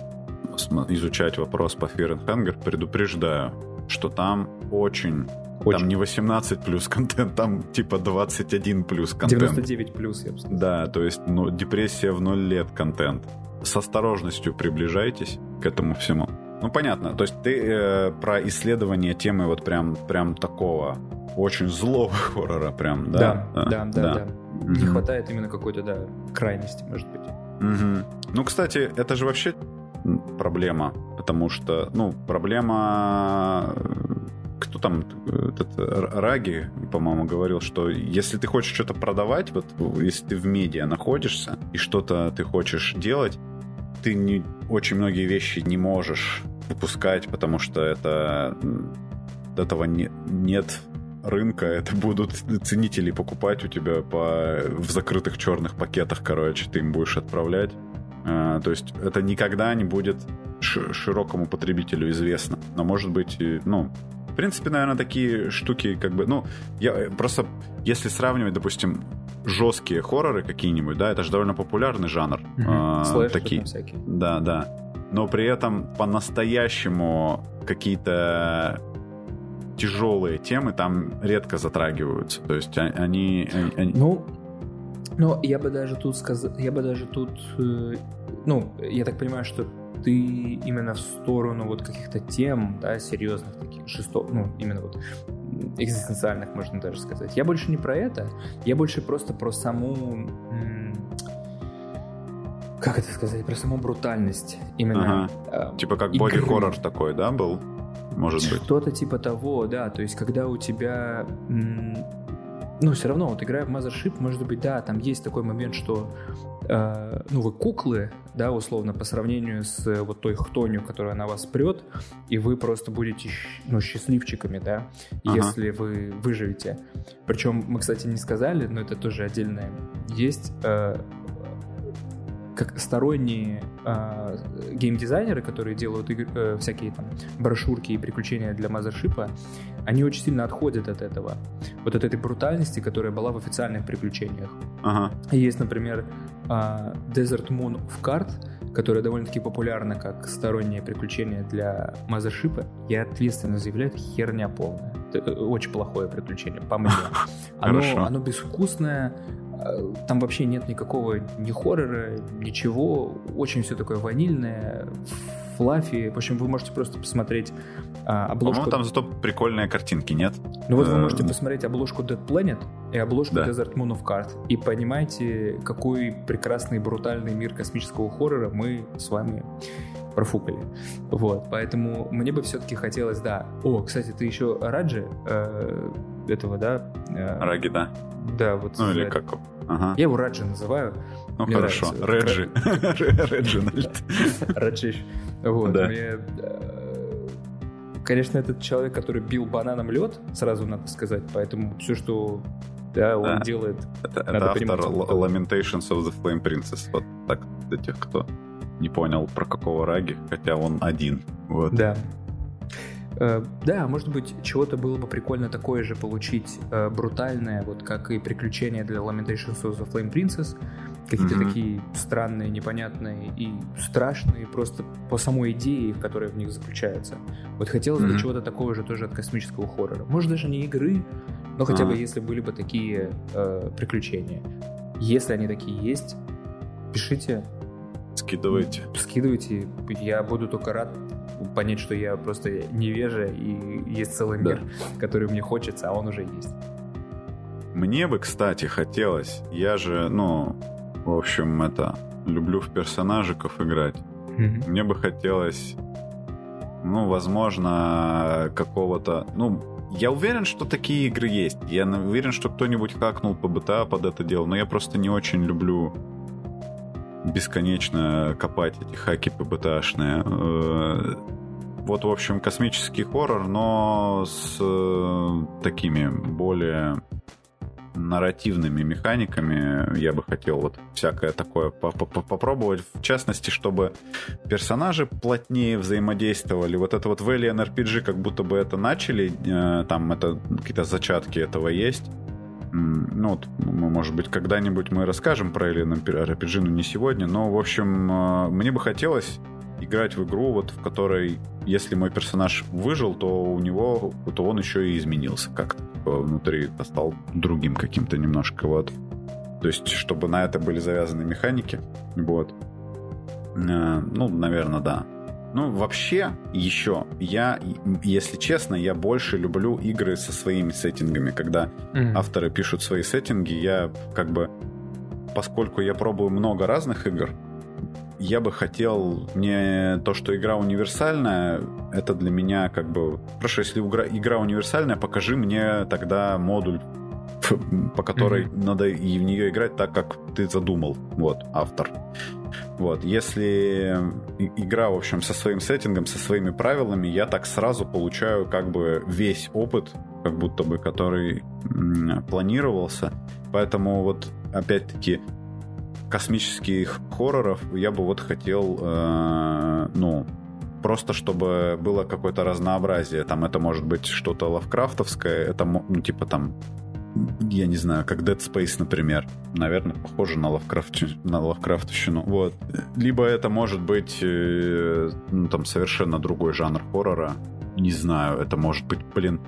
изучать вопрос по Fear and Hunger, предупреждаю, что там очень очень. Там не 18 плюс контент, там типа 21 плюс контент. 99 плюс, я бы сказал. Да, то есть ну, депрессия в 0 лет контент. С осторожностью приближайтесь к этому всему. Ну, понятно. То есть ты э, про исследование темы вот прям, прям такого очень злого [LAUGHS] хоррора прям, да? Да, да, да. да, да. Mm-hmm. Не хватает именно какой-то, да, крайности, может быть. Mm-hmm. Ну, кстати, это же вообще проблема, потому что, ну, проблема кто там, этот Раги, по-моему, говорил, что если ты хочешь что-то продавать, вот если ты в медиа находишься и что-то ты хочешь делать, ты не, очень многие вещи не можешь выпускать, потому что это этого не, нет рынка, это будут ценители покупать у тебя по, в закрытых черных пакетах, короче, ты им будешь отправлять. А, то есть это никогда не будет широкому потребителю известно. Но может быть, ну, в принципе, наверное, такие штуки, как бы, ну, я просто, если сравнивать, допустим, жесткие хорроры какие-нибудь, да, это же довольно популярный жанр. Mm-hmm. А, такие. всякие. Да, да. Но при этом по-настоящему какие-то тяжелые темы там редко затрагиваются. То есть а, они... они... Ну, ну, я бы даже тут сказал, я бы даже тут, э, ну, я так понимаю, что ты именно в сторону вот каких-то тем, да, серьезных таких, жестоких, ну, именно вот экзистенциальных, можно даже сказать. Я больше не про это, я больше просто про саму как это сказать, про саму брутальность именно. Ага. Э, типа как боди-хоррор такой, да, был? Может быть. Что-то типа того, да. То есть, когда у тебя ну, все равно, вот играя в Mothership, может быть, да, там есть такой момент, что, э, ну, вы куклы, да, условно, по сравнению с э, вот той хтонью, которая на вас прет, и вы просто будете, ну, счастливчиками, да, ага. если вы выживете. Причем мы, кстати, не сказали, но это тоже отдельное. Есть э, как сторонние э, геймдизайнеры, которые делают игр, э, всякие там брошюрки и приключения для Мазершипа, они очень сильно отходят от этого. Вот от этой брутальности, которая была в официальных приключениях. Ага. Есть, например, э, Desert Moon of Card, которая довольно-таки популярна как стороннее приключение для Мазершипа. Я ответственно заявляю, это херня полная. Это э, очень плохое приключение, по мне. [LAUGHS] Оно, оно безвкусное, там вообще нет никакого ни хоррора, ничего. Очень все такое ванильное, флафи. В общем, вы можете просто посмотреть а, обложку... По-моему, там зато прикольные картинки, нет? Ну вот вы э, можете посмотреть обложку Dead Planet и обложку да. Desert Moon of Card и понимаете, какой прекрасный брутальный мир космического хоррора мы с вами профукали. Вот, поэтому мне бы все-таки хотелось, да. О, кстати, ты еще Раджи э, этого, да? Э, Раги, да. Да, вот. Ну или как? Ага. Я его Раджи называю. Ну мне хорошо, Реджи. [LAUGHS] Реджинальд. [LAUGHS] Раджиш. Вот, да. мне... Э, конечно, этот человек, который бил бананом лед, сразу надо сказать, поэтому все, что Да, он да. делает... Это, это автор Lamentations of the Flame Princess. Вот так, для тех, кто не понял, про какого раги, хотя он один. Вот. Да. Э, да, может быть, чего-то было бы прикольно такое же получить э, брутальное, вот как и приключения для Lamentations of the Flame Princess. Какие-то mm-hmm. такие странные, непонятные и страшные просто по самой идее, в которой в них заключается. Вот хотелось mm-hmm. бы чего-то такого же тоже от космического хоррора. Может, даже не игры, но хотя mm-hmm. бы если были бы такие э, приключения. Если они такие есть, пишите. Скидывайте. Скидывайте. Я буду только рад понять, что я просто невежа, и есть целый мир, да. который мне хочется, а он уже есть. Мне бы, кстати, хотелось, я же, ну, в общем, это, люблю в персонажиков играть. Mm-hmm. Мне бы хотелось, ну, возможно, какого-то, ну, я уверен, что такие игры есть. Я уверен, что кто-нибудь хакнул по БТА под это дело, но я просто не очень люблю бесконечно копать эти хаки ПБТшные. Э, вот, в общем, космический хоррор, но с э, такими более нарративными механиками я бы хотел вот всякое такое попробовать. В частности, чтобы персонажи плотнее взаимодействовали. Вот это вот в Alien RPG как будто бы это начали, э, там это какие-то зачатки этого есть. Ну, вот, может быть, когда-нибудь мы расскажем про Alien RPG, но не сегодня. Но, в общем, э, мне бы хотелось играть в игру, вот в которой, если мой персонаж выжил, то у него, то он еще и изменился как-то типа, внутри, стал другим каким-то немножко, вот. То есть, чтобы на это были завязаны механики, вот. Э, ну, наверное, да. Ну, вообще, еще, я, если честно, я больше люблю игры со своими сеттингами. Когда mm-hmm. авторы пишут свои сеттинги, я как бы, поскольку я пробую много разных игр, я бы хотел, мне то, что игра универсальная, это для меня как бы... Хорошо, если игра, игра универсальная, покажи мне тогда модуль, по которой mm-hmm. надо и в нее играть так, как ты задумал, вот, автор. Вот, если игра, в общем, со своим сеттингом, со своими правилами, я так сразу получаю как бы весь опыт, как будто бы, который планировался. Поэтому вот, опять-таки, космических хорроров я бы вот хотел, э, ну, просто чтобы было какое-то разнообразие. Там это может быть что-то лавкрафтовское, это, ну, типа там, я не знаю, как Dead Space, например. Наверное, похоже на, Лавкрафт, на лавкрафтовщину. Вот. Либо это может быть, э, ну, там, совершенно другой жанр хоррора. Не знаю, это может быть, блин,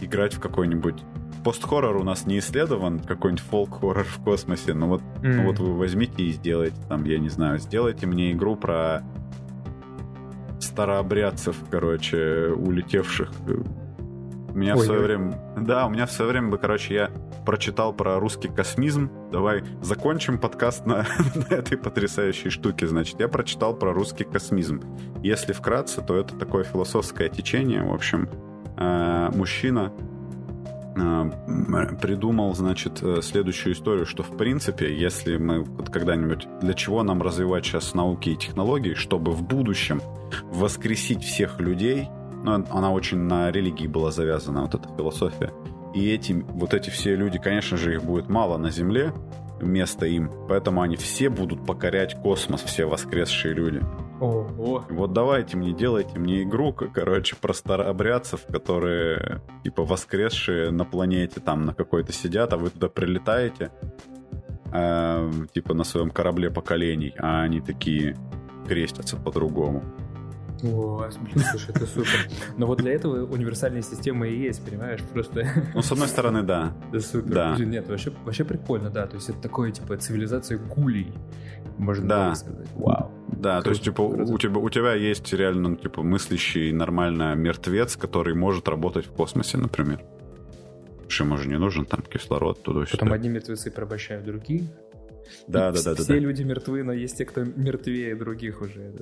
играть в какой-нибудь пост-хоррор у нас не исследован, какой-нибудь фолк-хоррор в космосе, но вот, mm. ну вот вы возьмите и сделайте там, я не знаю, сделайте мне игру про старообрядцев, короче, улетевших. Меня Ой, в свое время... Да, у меня в свое время, короче, я прочитал про русский космизм. Давай закончим подкаст на, [LAUGHS] на этой потрясающей штуке. Значит, я прочитал про русский космизм. Если вкратце, то это такое философское течение. В общем, э, мужчина Э, придумал, значит, э, следующую историю, что, в принципе, если мы вот когда-нибудь... Для чего нам развивать сейчас науки и технологии? Чтобы в будущем воскресить всех людей. Ну, она очень на религии была завязана, вот эта философия. И эти, вот эти все люди, конечно же, их будет мало на Земле, место им. Поэтому они все будут покорять космос, все воскресшие люди. Ого. Вот давайте мне, делайте мне игру, короче, про старообрядцев, которые, типа, воскресшие на планете, там, на какой-то сидят, а вы туда прилетаете, э, типа, на своем корабле поколений, а они такие крестятся по-другому. О, слушай, это супер. Но вот для этого универсальная система и есть, понимаешь, просто... [LAUGHS] Ну, с одной стороны, да. Да, супер. Да. Нет, вообще, вообще прикольно, да. То есть это такое, типа, цивилизация гулей, можно да. сказать. Вау. Да, круто, то есть, типа, у тебя, у тебя есть реально, ну, типа, мыслящий нормально мертвец, который может работать в космосе, например. Что ему же не нужен там кислород туда-сюда. Потом одни мертвецы порабощают других, да, да, да, да. Все люди мертвы, но есть те, кто мертвее других уже.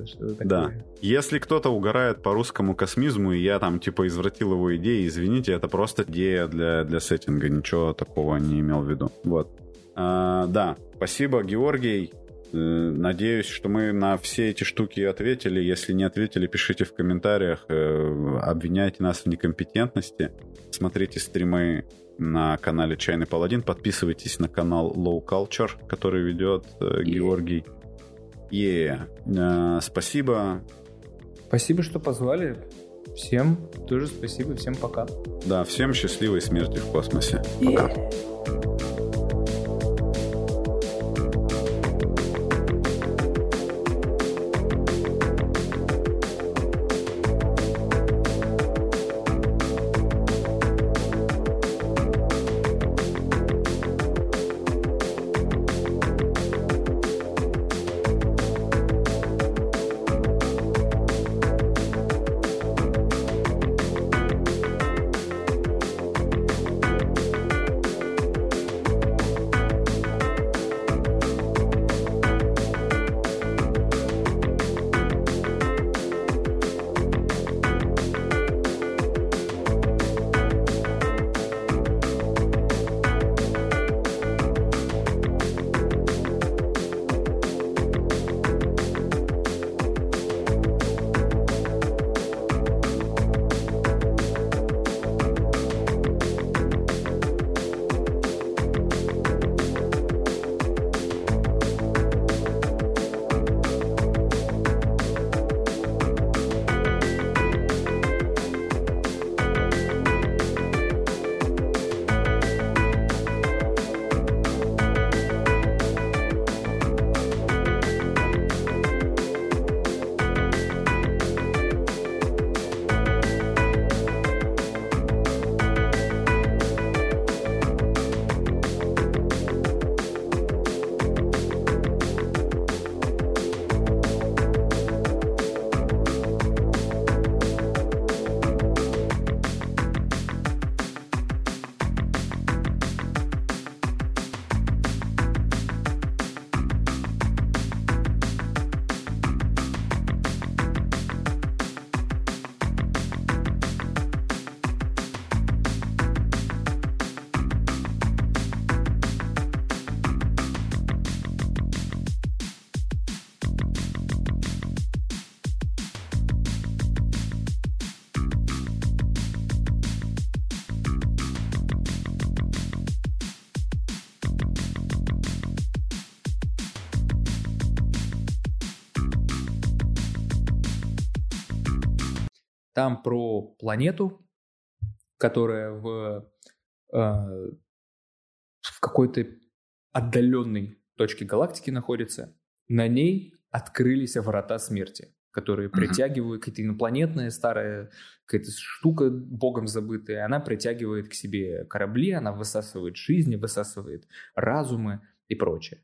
Да. Если кто-то угорает по русскому космизму, и я там типа извратил его идеи, извините, это просто идея для, для сеттинга, ничего такого не имел в виду. Вот. А, да, спасибо, Георгий. Надеюсь, что мы на все эти штуки ответили. Если не ответили, пишите в комментариях, обвиняйте нас в некомпетентности. Смотрите стримы на канале Чайный Паладин. Подписывайтесь на канал Low Culture, который ведет yeah. Георгий. Yeah. Uh, спасибо. Спасибо, что позвали. Всем тоже спасибо, всем пока. Да, всем счастливой смерти в космосе. Пока. Там про планету, которая в, э, в какой-то отдаленной точке галактики находится. На ней открылись врата смерти, которые притягивают какая-то инопланетная старая какая-то штука богом забытая. Она притягивает к себе корабли, она высасывает жизни, высасывает разумы и прочее.